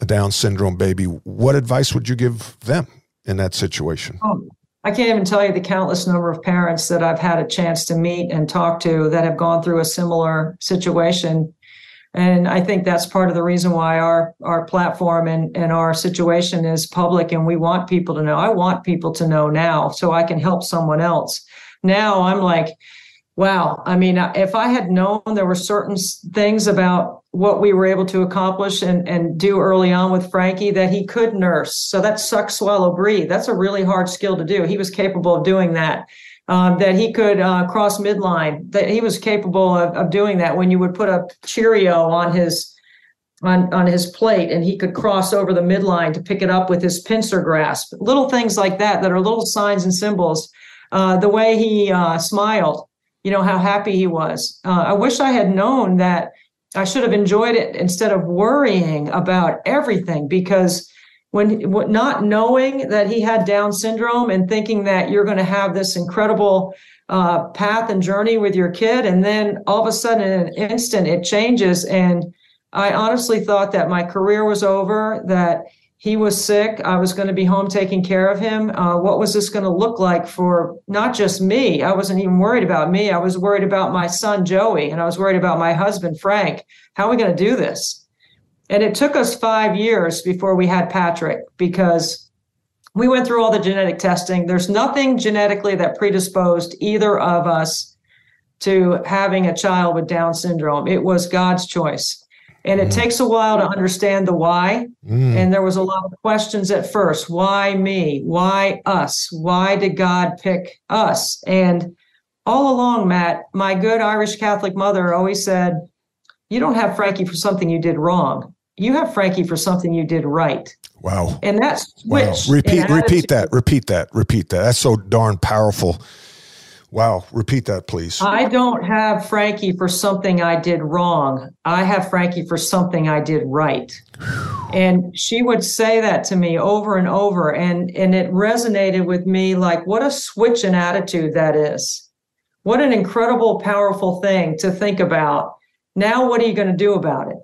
a Down syndrome baby, what advice would you give them in that situation? Oh, I can't even tell you the countless number of parents that I've had a chance to meet and talk to that have gone through a similar situation. And I think that's part of the reason why our, our platform and, and our situation is public and we want people to know. I want people to know now so I can help someone else. Now I'm like, wow. I mean, if I had known there were certain things about what we were able to accomplish and, and do early on with Frankie that he could nurse. So that suck, swallow, breathe. That's a really hard skill to do. He was capable of doing that. Um, that he could uh, cross midline. That he was capable of, of doing that when you would put a Cheerio on his on on his plate and he could cross over the midline to pick it up with his pincer grasp. Little things like that that are little signs and symbols. Uh, the way he uh, smiled, you know how happy he was. Uh, I wish I had known that I should have enjoyed it instead of worrying about everything because when not knowing that he had Down syndrome and thinking that you're going to have this incredible uh, path and journey with your kid, and then all of a sudden, in an instant, it changes. And I honestly thought that my career was over, that he was sick. I was going to be home taking care of him. Uh, what was this going to look like for not just me? I wasn't even worried about me. I was worried about my son, Joey, and I was worried about my husband, Frank. How are we going to do this? And it took us five years before we had Patrick because we went through all the genetic testing. There's nothing genetically that predisposed either of us to having a child with Down syndrome. It was God's choice. And it mm. takes a while to understand the why. Mm. And there was a lot of questions at first. Why me? Why us? Why did God pick us? And all along, Matt, my good Irish Catholic mother always said, You don't have Frankie for something you did wrong. You have Frankie for something you did right. Wow. And that's wow. repeat repeat that. Repeat that. Repeat that. That's so darn powerful. Wow. Repeat that, please. I don't have Frankie for something I did wrong. I have Frankie for something I did right. and she would say that to me over and over. And, and it resonated with me like, what a switch in attitude that is. What an incredible, powerful thing to think about. Now, what are you going to do about it?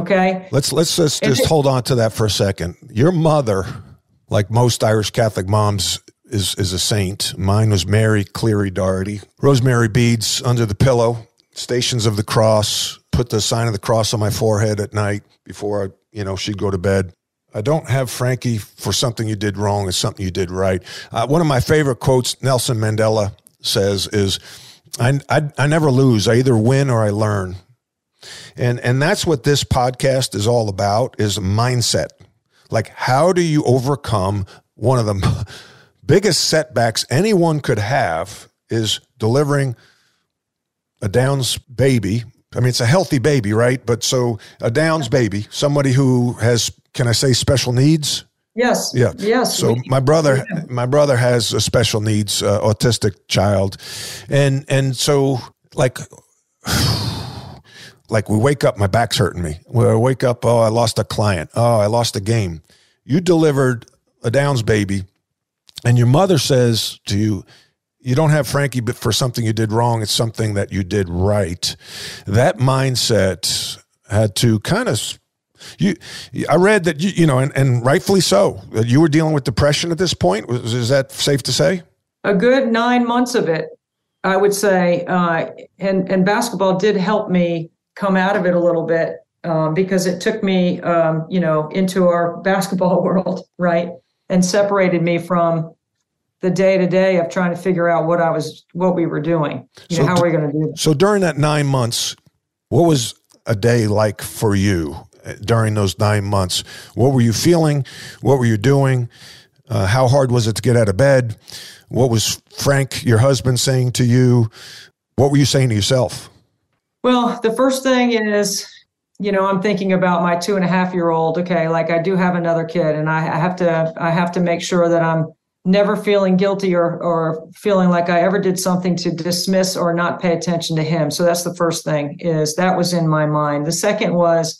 Okay. Let's let's just, just hold on to that for a second. Your mother, like most Irish Catholic moms, is is a saint. Mine was Mary Cleary Doherty. Rosemary beads under the pillow, stations of the cross. Put the sign of the cross on my forehead at night before I, you know, she'd go to bed. I don't have Frankie for something you did wrong. It's something you did right. Uh, one of my favorite quotes Nelson Mandela says is, I, I, I never lose. I either win or I learn. And, and that's what this podcast is all about is mindset. Like, how do you overcome one of the biggest setbacks anyone could have is delivering a Downs baby. I mean, it's a healthy baby, right? But so a Downs baby, somebody who has, can I say, special needs? Yes. Yeah. Yes. So my brother, my brother has a special needs uh, autistic child, and and so like. Like we wake up, my back's hurting me. We wake up, oh, I lost a client. Oh, I lost a game. You delivered a Downs baby and your mother says to you, you don't have Frankie but for something you did wrong. It's something that you did right. That mindset had to kind of you I read that you you know and, and rightfully so you were dealing with depression at this point. Is that safe to say? A good nine months of it, I would say. Uh, and and basketball did help me come out of it a little bit um, because it took me um, you know into our basketball world, right? and separated me from the day to day of trying to figure out what I was, what we were doing. You so know, how are we going to do this? So during that nine months, what was a day like for you uh, during those nine months? What were you feeling? What were you doing? Uh, how hard was it to get out of bed? What was Frank, your husband, saying to you? What were you saying to yourself? Well, the first thing is you know i'm thinking about my two and a half year old okay like i do have another kid and I, have to i have to make sure that i'm never feeling guilty or or feeling like i ever did something to dismiss or not pay attention to him. So that's the first thing is that was in my mind. The second was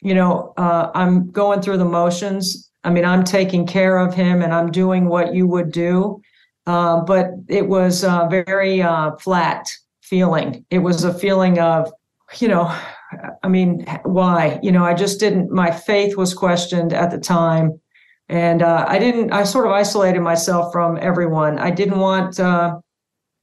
you know uh, i'm going through the motions. I mean i'm taking care of him and i'm doing what you would do. Uh, but it was a very uh, flat feeling it was a feeling of you know I mean, why? You know, I just didn't, my faith was questioned at the time. And uh, I didn't, I sort of isolated myself from everyone. I didn't want, uh,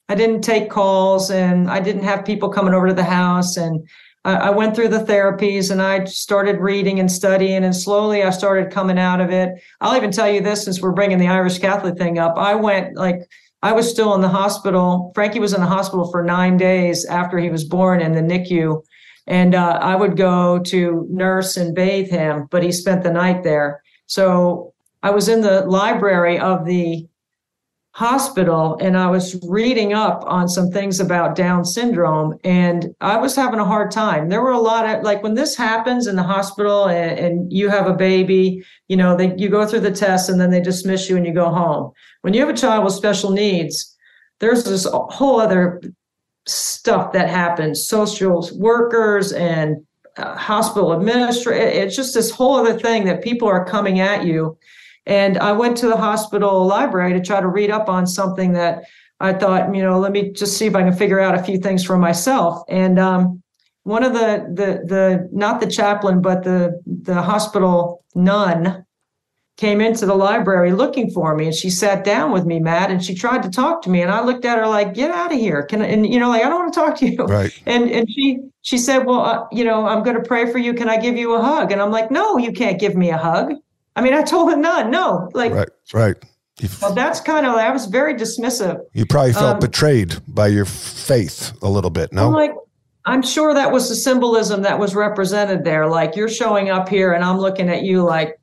I didn't take calls and I didn't have people coming over to the house. And I, I went through the therapies and I started reading and studying. And slowly I started coming out of it. I'll even tell you this since we're bringing the Irish Catholic thing up. I went like, I was still in the hospital. Frankie was in the hospital for nine days after he was born in the NICU and uh, I would go to nurse and bathe him, but he spent the night there. So I was in the library of the hospital and I was reading up on some things about Down syndrome and I was having a hard time. There were a lot of like when this happens in the hospital and, and you have a baby, you know, they you go through the test and then they dismiss you and you go home. When you have a child with special needs, there's this whole other stuff that happens social workers and uh, hospital administrators it's just this whole other thing that people are coming at you and i went to the hospital library to try to read up on something that I thought, you know, let me just see if I can figure out a few things for myself. And um, one of the the the not the chaplain, but the the hospital nun came into the library looking for me and she sat down with me matt and she tried to talk to me and i looked at her like get out of here can I, and you know like i don't want to talk to you Right. and and she she said well uh, you know i'm going to pray for you can i give you a hug and i'm like no you can't give me a hug i mean i told her nun no like Right. Right. You, well, that's kind of i was very dismissive you probably felt Um, betrayed by your faith a little bit. No. I'm like, I'm sure that was the symbolism that was represented there. Like you're showing up here and I'm looking at you like,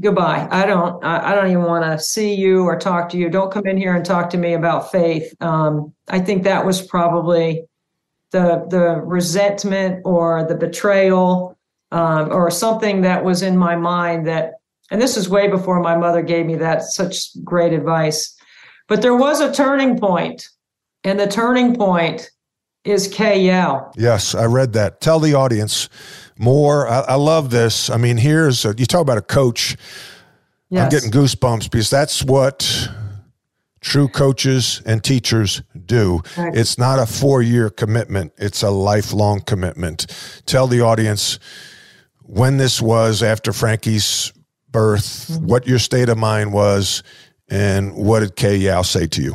goodbye. I don't, I, don't even want to see you or talk to you. Don't come in here and talk to me about faith. Um, I think that was probably the, the resentment or the betrayal um, or something that was in my mind that, and this is way before my mother gave me that such great advice. But there was a turning point, and the turning point is Kay Yow. Yes, I read that. Tell the audience more. I, I love this. I mean, here's a, you talk about a coach. I'm getting goosebumps because that's what true coaches and teachers do. Right. It's not a four year commitment, it's a lifelong commitment. Tell the audience when this was after Frankie's birth, Mm-hmm. what your state of mind was, and what did Kay Yow say to you?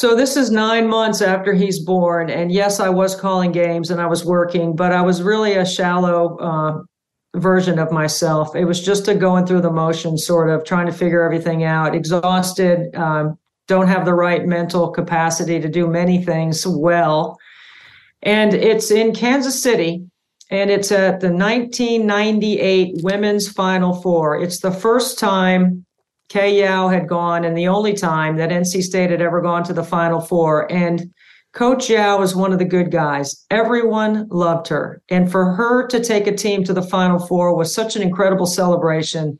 So this is nine months after he's born, and yes, I was calling games and I was working, but I was really a shallow uh, version of myself. It was just a going through the motions, sort of trying to figure everything out. Exhausted, um, don't have the right mental capacity to do many things well, and it's in Kansas City, and it's at the 1998 Women's Final Four. It's the first time Yow had gone, and the only time that NC State had ever gone to the Final Four. And Coach Yow was one of the good guys. Everyone loved her. And for her to take a team to the Final Four was such an incredible celebration,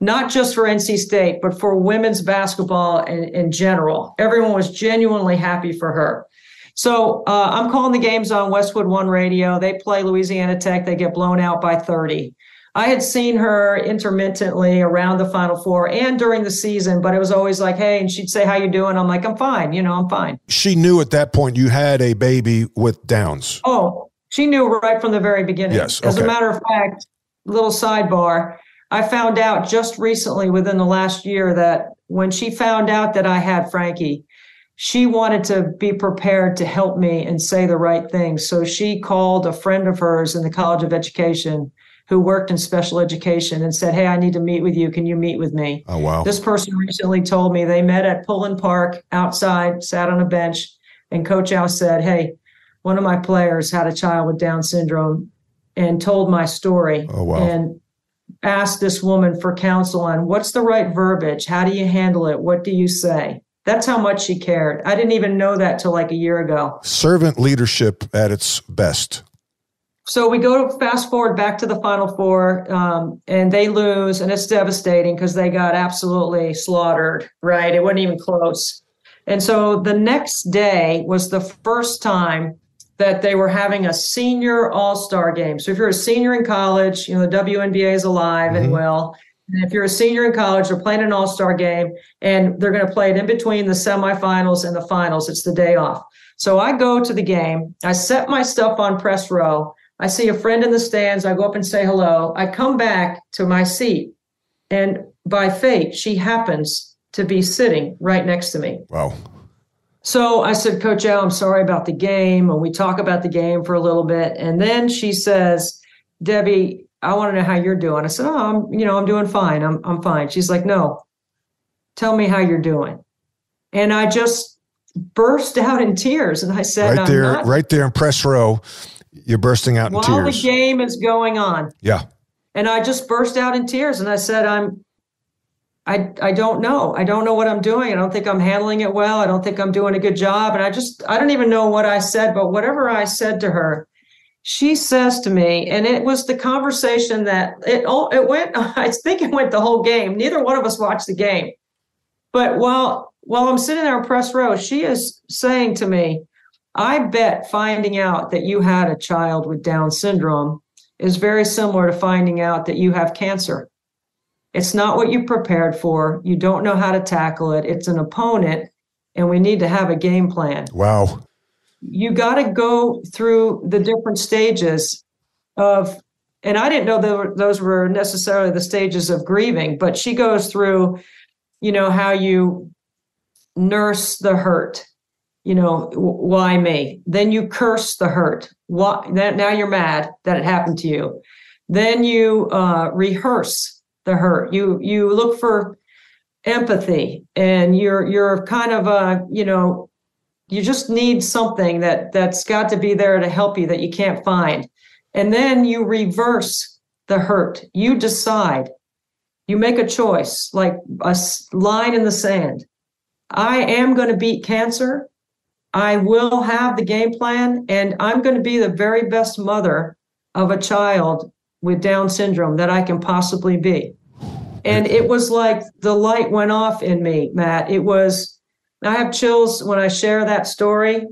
not just for NC State, but for women's basketball in, in general. Everyone was genuinely happy for her. So uh, I'm calling the games on Westwood One Radio. They play Louisiana Tech. They get blown out by 30. I had seen her intermittently around the Final Four and during the season, but it was always like, "Hey," and she'd say, "How you doing?" I'm like, "I'm fine." You know, I'm fine. She knew at that point you had a baby with Downs. Oh, she knew right from the very beginning. Yes, As a matter of fact, little sidebar, I found out just recently within the last year that when she found out that I had Frankie, she wanted to be prepared to help me and say the right thing. So she called a friend of hers in the College of Education who worked in special education and said, Hey, I need to meet with you. Can you meet with me? Oh, wow. This person recently told me they met at Pullen Park outside, sat on a bench, and Coach Yow said, Hey, one of my players had a child with Down syndrome and told my story Oh, wow. and asked this woman for counsel on what's the right verbiage? How do you handle it? What do you say? That's how much she cared. I didn't even know that till like a year ago. Servant leadership at its best. So we go fast forward back to the Final Four, um, and they lose, and it's devastating because they got absolutely slaughtered. Right, it wasn't even close. And so the next day was the first time that they were having a senior All Star game. So if you're a senior in college, you know the WNBA is alive and well. And if you're a senior in college, they're playing an All Star game, and they're going to play it in between the semifinals and the finals. It's the day off. So I go to the game. I set my stuff on press row. I see a friend in the stands. I go up and say hello. I come back to my seat, and by fate, she happens to be sitting right next to me. Wow. So I said, Coach Yow, I'm sorry about the game. And we talk about the game for a little bit. And then she says, Debbie, I want to know how you're doing. I said, Oh, I'm, you know, I'm doing fine. I'm, I'm fine. She's like, No, tell me how you're doing. And I just burst out in tears. And I said, Right there, not right there in press row, you're bursting out in tears while tears. the game is going on. yeah. And I just burst out in tears and I said, I'm I I don't know. I don't know what I'm doing. I don't think I'm handling it well. I don't think I'm doing a good job. And I just I don't even know what I said, but whatever I said to her, she says to me, and it was the conversation that it all it went, I think it went the whole game. Neither one of us watched the game. But while while I'm sitting there in press row, she is saying to me, I bet finding out that you had a child with Down syndrome is very similar to finding out that you have cancer. It's not what you prepared for. You don't know how to tackle it. It's an opponent. and we need to have a game plan. Wow. You got to go through the different stages of, and I didn't know that those were necessarily the stages of grieving, but she goes through, you know, how you nurse the hurt. You know, why me? Then you curse the hurt. Why? that, Now you're mad that it happened to you. Then you uh, rehearse the hurt. You you look for empathy, and you're you're kind of a you know you just need something that that's got to be there to help you that you can't find, and then you reverse the hurt. You decide. You make a choice, like a line in the sand. I am going to beat cancer. I will have the game plan, and I'm going to be the very best mother of a child with Down syndrome that I can possibly be. And it was like the light went off in me, Matt. It was, I have chills when I share that story.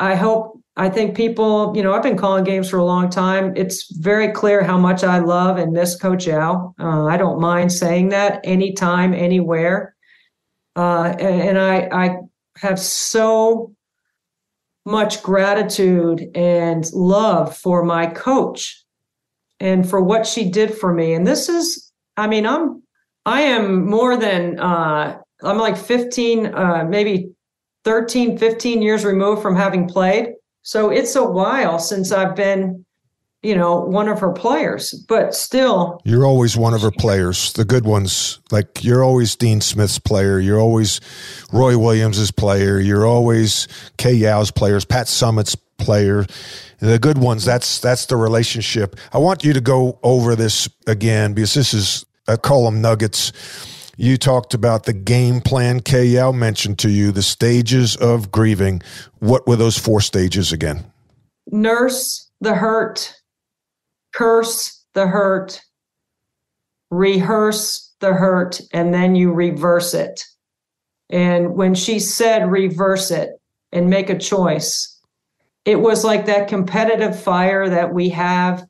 I hope, I think people, you know, I've been calling games for a long time. It's very clear how much I love and miss Coach Yow. Uh, I don't mind saying that anytime, anywhere. Uh, and, and I, I have so much gratitude and love for my coach and for what she did for me. And this is, I mean, I'm, I am more than, uh, I'm like 15, uh, maybe 13, 15 years removed from having played. So it's a while since I've been, you know, one of her players, but still. You're always one of her players, the good ones. Like you're always Dean Smith's player. You're always Roy Williams's player. You're always Kay Yow's players, Pat Summitt's player the good ones that's that's the relationship i want you to go over this again because this is i call them nuggets you talked about the game plan Kay Yow mentioned to you the stages of grieving what were those four stages again nurse the hurt curse the hurt rehearse the hurt and then you reverse it. And when she said reverse it and make a choice it was like that competitive fire that we have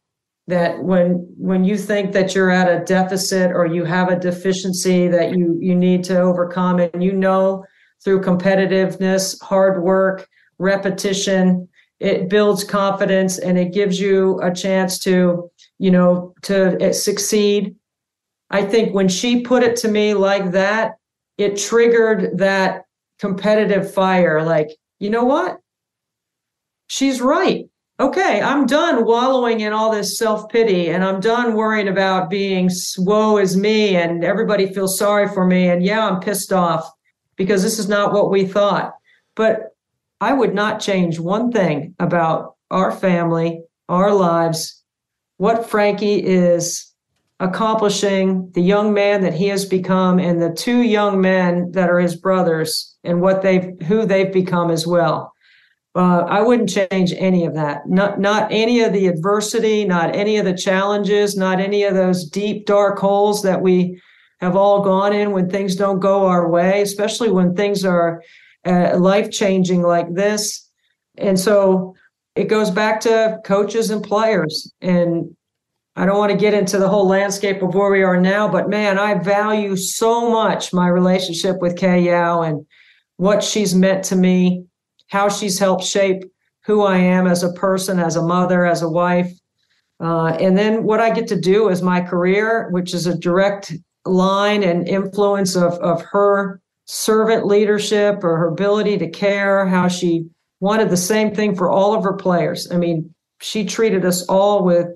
that when when you think that you're at a deficit or you have a deficiency that you you need to overcome and you know through competitiveness hard work repetition it builds confidence and it gives you a chance to you know to eh, succeed i think when she put it to me like that it triggered that competitive fire like you know what she's right. Okay, I'm done wallowing in all this self pity and I'm done worrying about being woe is me and everybody feels sorry for me. And yeah, I'm pissed off because this is not what we thought. But I would not change one thing about our family, our lives, what Frankie is accomplishing, the young man that he has become, and the two young men that are his brothers and what they've who they've become as well. Uh, I wouldn't change any of that. Not not any of the adversity, not any of the challenges, not any of those deep dark holes that we have all gone in when things don't go our way, especially when things are uh, life changing like this. And so it goes back to coaches and players. And I don't want to get into the whole landscape of where we are now, but man, I value so much my relationship with Kay Yow and what she's meant to me how she's helped shape who I am as a person, as a mother, as a wife. Uh, and then what I get to do is my career, which is a direct line and influence of, of her servant leadership or her ability to care, how she wanted the same thing for all of her players. I mean, she treated us all with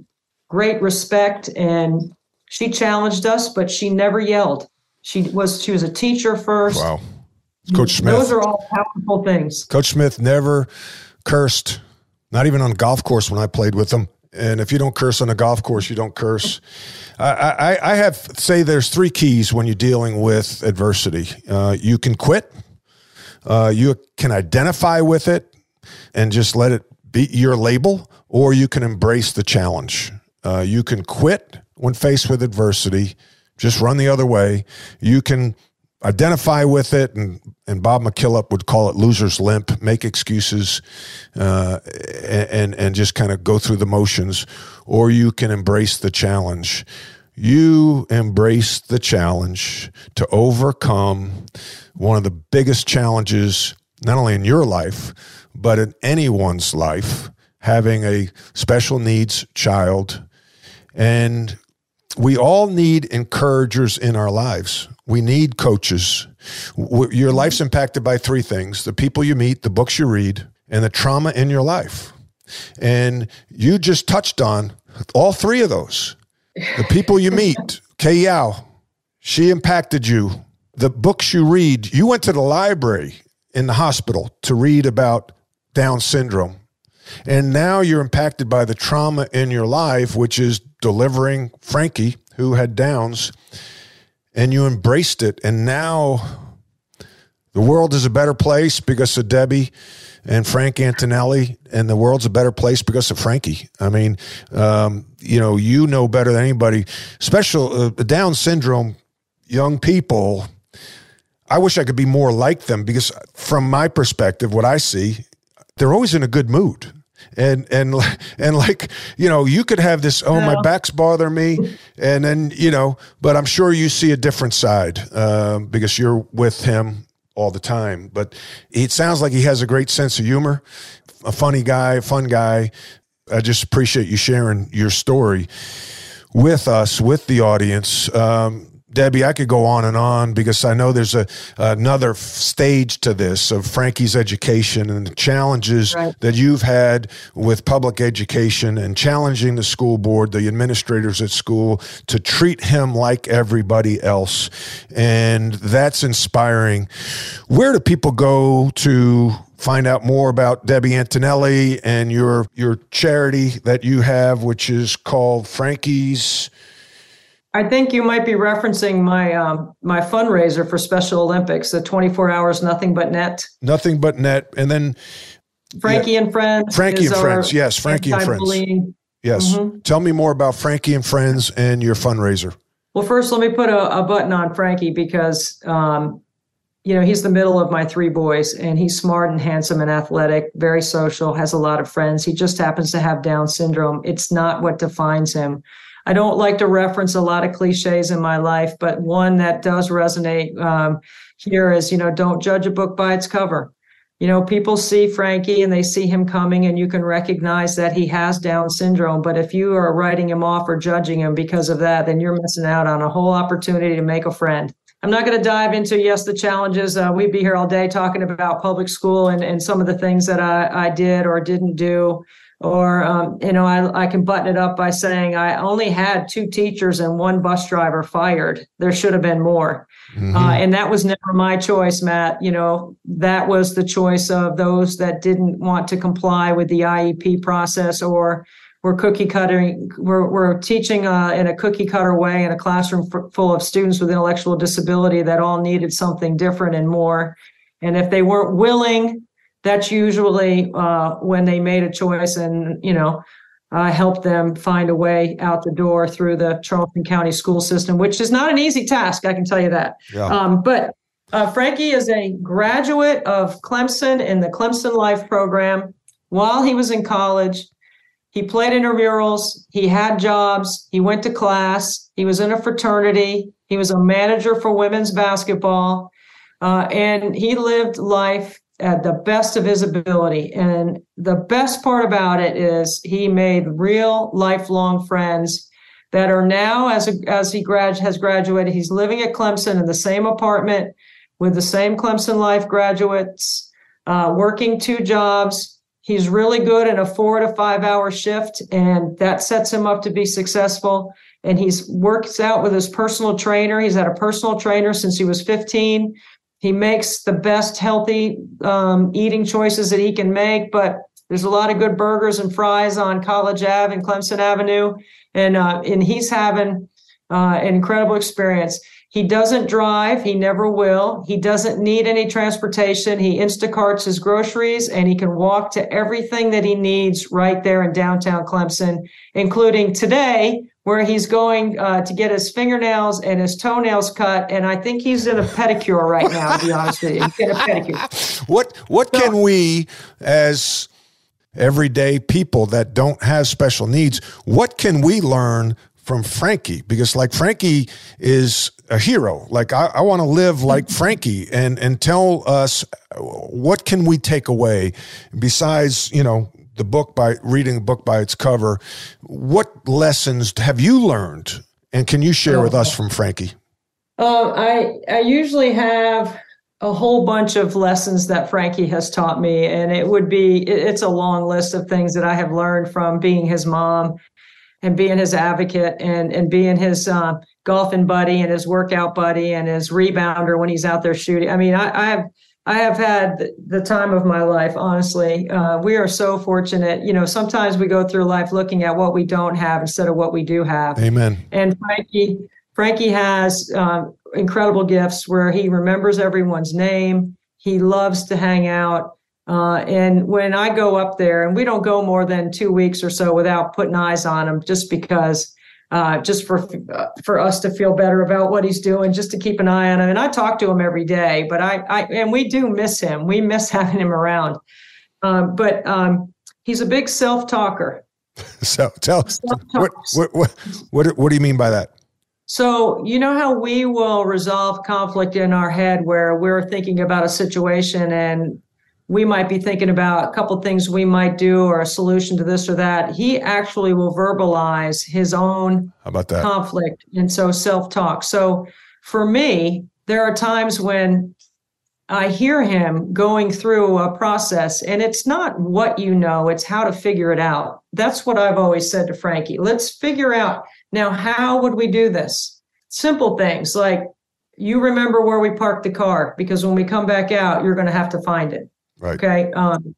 great respect and she challenged us, but she never yelled. She was she was a teacher first. Wow. Coach Smith. Those are all powerful things. Coach Smith never cursed, not even on golf course when I played with him. And if you don't curse on a golf course, you don't curse. I, I, I have say there's three keys when you're dealing with adversity. Uh, you can quit. Uh, you can identify with it and just let it be your label, or you can embrace the challenge. Uh, you can quit when faced with adversity, just run the other way. You can identify with it, and, and Bob McKillop would call it loser's limp, make excuses, uh, and, and just kind of go through the motions, or you can embrace the challenge. you embrace the challenge to overcome one of the biggest challenges, not only in your life, but in anyone's life, having a special needs child. And we all need encouragers in our lives. We need coaches. Your life's impacted by three things the people you meet, the books you read, and the trauma in your life. And you just touched on all three of those. The people you meet, Kay Yow, she impacted you. The books you read, you went to the library in the hospital to read about Down syndrome. And now you're impacted by the trauma in your life, which is delivering Frankie, who had Downs, and you embraced it. And now the world is a better place because of Debbie and Frank Antonelli, and the world's a better place because of Frankie. I mean, um, you know, you know better than anybody. Special uh, Down syndrome, young people. I wish I could be more like them because, from my perspective, what I see, they're always in a good mood and and and like you know you could have this oh yeah. my back's bother me. And then you know but i'm sure you see a different side um, because you're with him all the time. But it sounds like he has a great sense of humor a funny guy a fun guy. I just appreciate you sharing your story with us with the audience. Um, Debbie, I could go on and on because I know there's a another stage to this of Frankie's education and the challenges right. that you've had with public education and challenging the school board, the administrators at school to treat him like everybody else. And that's inspiring. Where do people go to find out more about Debbie Antonelli and your your charity that you have, which is called Frankie's I think you might be referencing my um, my fundraiser for Special Olympics, the 24 hours nothing but net. Nothing but net, and then Frankie yeah, and Friends. Frankie and Friends, yes, Frankie and Friends. Yes. Mm-hmm. Tell me more about Frankie and Friends and your fundraiser. Well, first, let me put a, a button on Frankie because, um, you know, he's the middle of my three boys, and he's smart and handsome and athletic, very social, has a lot of friends. He just happens to have Down syndrome. It's not what defines him. I don't like to reference a lot of cliches in my life, but one that does resonate um, here is, you know, don't judge a book by its cover. You know, people see Frankie and they see him coming, and you can recognize that he has Down syndrome. But if you are writing him off or judging him because of that, then you're missing out on a whole opportunity to make a friend. I'm not going to dive into, yes, the challenges. Uh, we'd be here all day talking about public school and, and some of the things that I, I did or didn't do or um, you know I, I can button it up by saying i only had two teachers and one bus driver fired. There should have been more. Mm-hmm. uh, and that was never my choice matt. You know that was the choice of those that didn't want to comply with the iep process or were cookie cutting we're, we're teaching uh, in a cookie cutter way in a classroom f- full of students with intellectual disability that all needed something different and more. And if they weren't willing that's usually uh, when they made a choice and you know uh, help them find a way out the door through the charleston county school system which is not an easy task i can tell you that yeah. um, but uh, frankie is a graduate of clemson in the clemson life program while he was in college he played intramurals he had jobs he went to class he was in a fraternity he was a manager for women's basketball uh, and he lived life at the best of his ability. And the best part about it is he made real lifelong friends that are now, as, a, as he grad, has graduated, he's living at Clemson in the same apartment with the same Clemson Life graduates, uh, working two jobs. He's really good in a four to five hour shift, and that sets him up to be successful. And he's works out with his personal trainer. He's had a personal trainer since he was 15 he makes the best healthy um, eating choices that he can make, but there's a lot of good burgers and fries on College Ave and Clemson Avenue, and uh, and he's having uh, an incredible experience. He doesn't drive. He never will. He doesn't need any transportation. He Instacarts his groceries and he can walk to everything that he needs right there in downtown Clemson, including today, where he's going uh, to get his fingernails and his toenails cut. And I think he's in a pedicure right now, to be honest with you. He's a pedicure. What, what so, can we, as everyday people that don't have special needs, what can we learn from Frankie because like Frankie is a hero. Like I, I want to live like Frankie and and tell us what can we take away besides you know the book by reading the book by its cover. What lessons have you learned, and can you share with us from Frankie? Uh, I I usually have a whole bunch of lessons that Frankie has taught me, and it would be it's a long list of things that I have learned from being his mom and being his advocate and and being his uh, golfing buddy and his workout buddy and his rebounder when he's out there shooting. I mean, I, I have I have had the time of my life. Honestly, uh, we are so fortunate. You know, sometimes we go through life looking at what we don't have instead of what we do have. Amen. And Frankie Frankie has um, incredible gifts where he remembers everyone's name. He loves to hang out. Uh, and when I go up there, and we don't go more than two weeks or so without putting eyes on him, just because, uh, just for for us to feel better about what he's doing, just to keep an eye on him. And I talk to him every day, but I, I and we do miss him. We miss having him around. Um, but um, he's a big self talker. So tell what, what what what what do you mean by that? So, you know how we will resolve conflict in our head where we're thinking about a situation and we might be thinking about a couple things we might do or a solution to this or that. He actually will verbalize his own How about that? conflict and so self talk. So, for me, there are times when I hear him going through a process, and it's not what you know, it's how to figure it out. That's what I've always said to Frankie. Let's figure out now, how would we do this? Simple things like you remember where we parked the car because when we come back out, you're going to have to find it. Right. Okay. Um,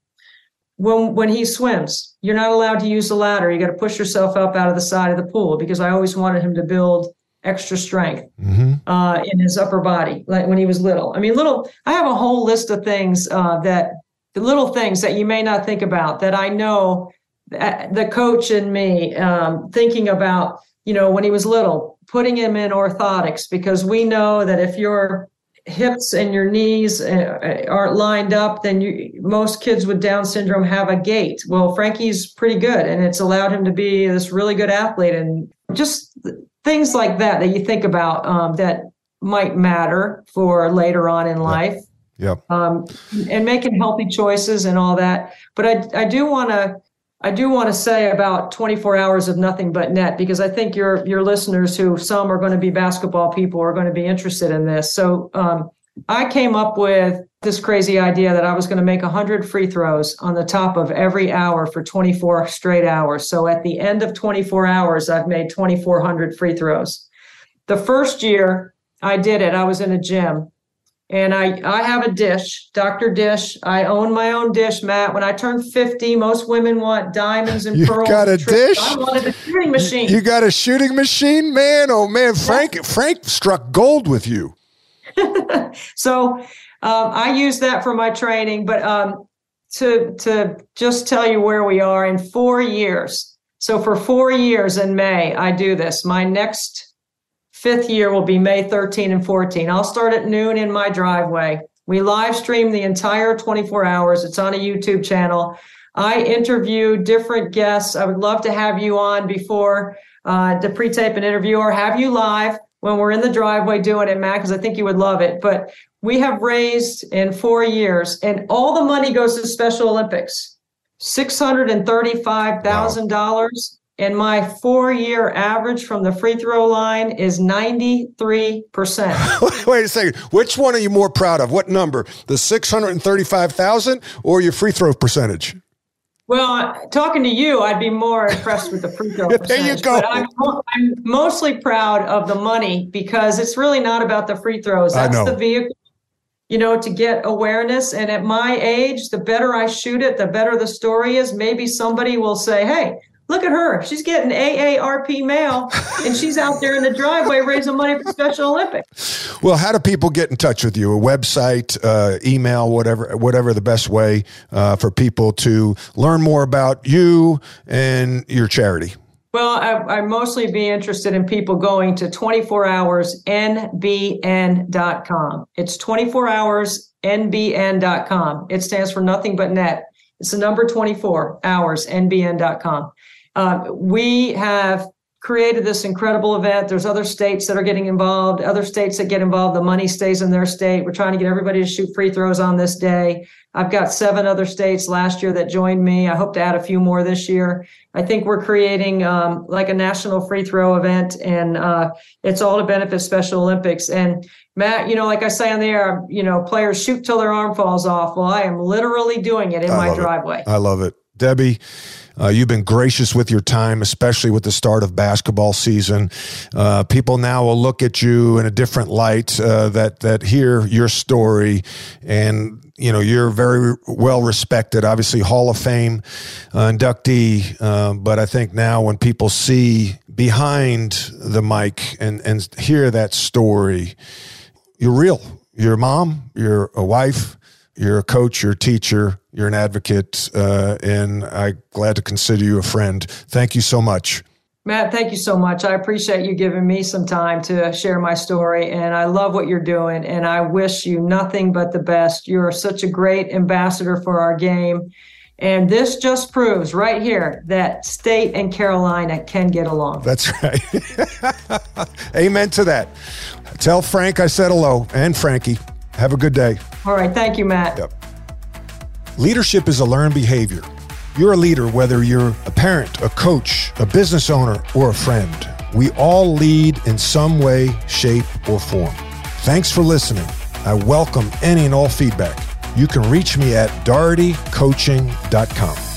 when when he swims, you're not allowed to use the ladder. You got to push yourself up out of the side of the pool because I always wanted him to build extra strength Mm-hmm. uh, in his upper body, like when he was little. I mean, little. I have a whole list of things uh, that the little things that you may not think about that I know that the coach and me um, thinking about. You know, when he was little, putting him in orthotics because we know that if your hips and your knees uh, aren't lined up, then you most kids with Down syndrome have a gait. Well, Frankie's pretty good, and it's allowed him to be this really good athlete, and just things like that that you think about um, that might matter for later on in life. Yep. Um, and making healthy choices and all that. But I, I do want to I do want to say about 24 hours of nothing but net because I think your your listeners, who some are going to be basketball people, are going to be interested in this. So um, I came up with this crazy idea that I was going to make 100 free throws on the top of every hour for 24 straight hours. So at the end of 24 hours, I've made 2,400 free throws. The first year I did it, I was in a gym and I, I have a dish, Dr. Dish. I own my own dish, Matt. When I turned 50, most women want diamonds and You pearls. got a dish? I wanted a shooting machine. You got a shooting machine, man. Oh man, Frank Frank struck gold with you. so um, I use that for my training. But um, to to just tell you where we are in four years. So for four years in May, I do this. My next fifth year will be May 13 and 14. I'll start at noon in my driveway. We live stream the entire 24 hours. It's on a YouTube channel. I interview different guests. I would love to have you on before uh, to pre-tape an interview or have you live when we're in the driveway doing it, Matt, because I think you would love it. But we have raised in four years, and all the money goes to Special Olympics, six hundred and thirty-five thousand dollars. And my four-year average from the free throw line is ninety-three percent. Wait a second. Which one are you more proud of? What number? The 635,000 or your free throw percentage? Well, talking to you, I'd be more impressed with the free throw. There you go. I'm, I'm mostly proud of the money because it's really not about the free throws. That's the vehicle, you know, to get awareness. And at my age, the better I shoot it, the better the story is. Maybe somebody will say, "Hey." Look at her. She's getting AARP mail and she's out there in the driveway raising money for Special Olympics. Well, how do people get in touch with you? A website, uh, email, whatever, whatever the best way uh, for people to learn more about you and your charity. Well, I, I mostly be interested in people going to 24hoursnbn.com. It's 24hoursnbn.com. It stands for nothing but net. It's the number 24 hours, nbn.com. Uh, we have created this incredible event. There's other states that are getting involved, other states that get involved. The money stays in their state. We're trying to get everybody to shoot free throws on this day. I've got seven other states last year that joined me. I hope to add a few more this year. I think we're creating um, like a national free throw event, and uh, it's all to benefit Special Olympics. And Matt, you know, like I say on the air, you know, players shoot till their arm falls off. Well, I am literally doing it in I my driveway. It. I love it. Debbie, uh, you've been gracious with your time, especially with the start of basketball season. Uh, people now will look at you in a different light uh, that that hear your story, and you know you're very well respected. Obviously, Hall of Fame uh, inductee, uh, but I think now when people see behind the mic and and hear that story, you're real. You're a mom. You're a wife. You're a coach, you're a teacher, you're an advocate, uh, and I'm glad to consider you a friend. Thank you so much. Matt, thank you so much. I appreciate you giving me some time to share my story, and I love what you're doing, and I wish you nothing but the best. You're such a great ambassador for our game. And this just proves right here that state and Carolina can get along. That's right. Amen to that. Tell Frank I said hello and Frankie. Have a good day. All right. Thank you, Matt. Yep. Leadership is a learned behavior. You're a leader whether you're a parent, a coach, a business owner, or a friend. We all lead in some way, shape, or form. Thanks for listening. I welcome any and all feedback. You can reach me at dohertycoaching.com.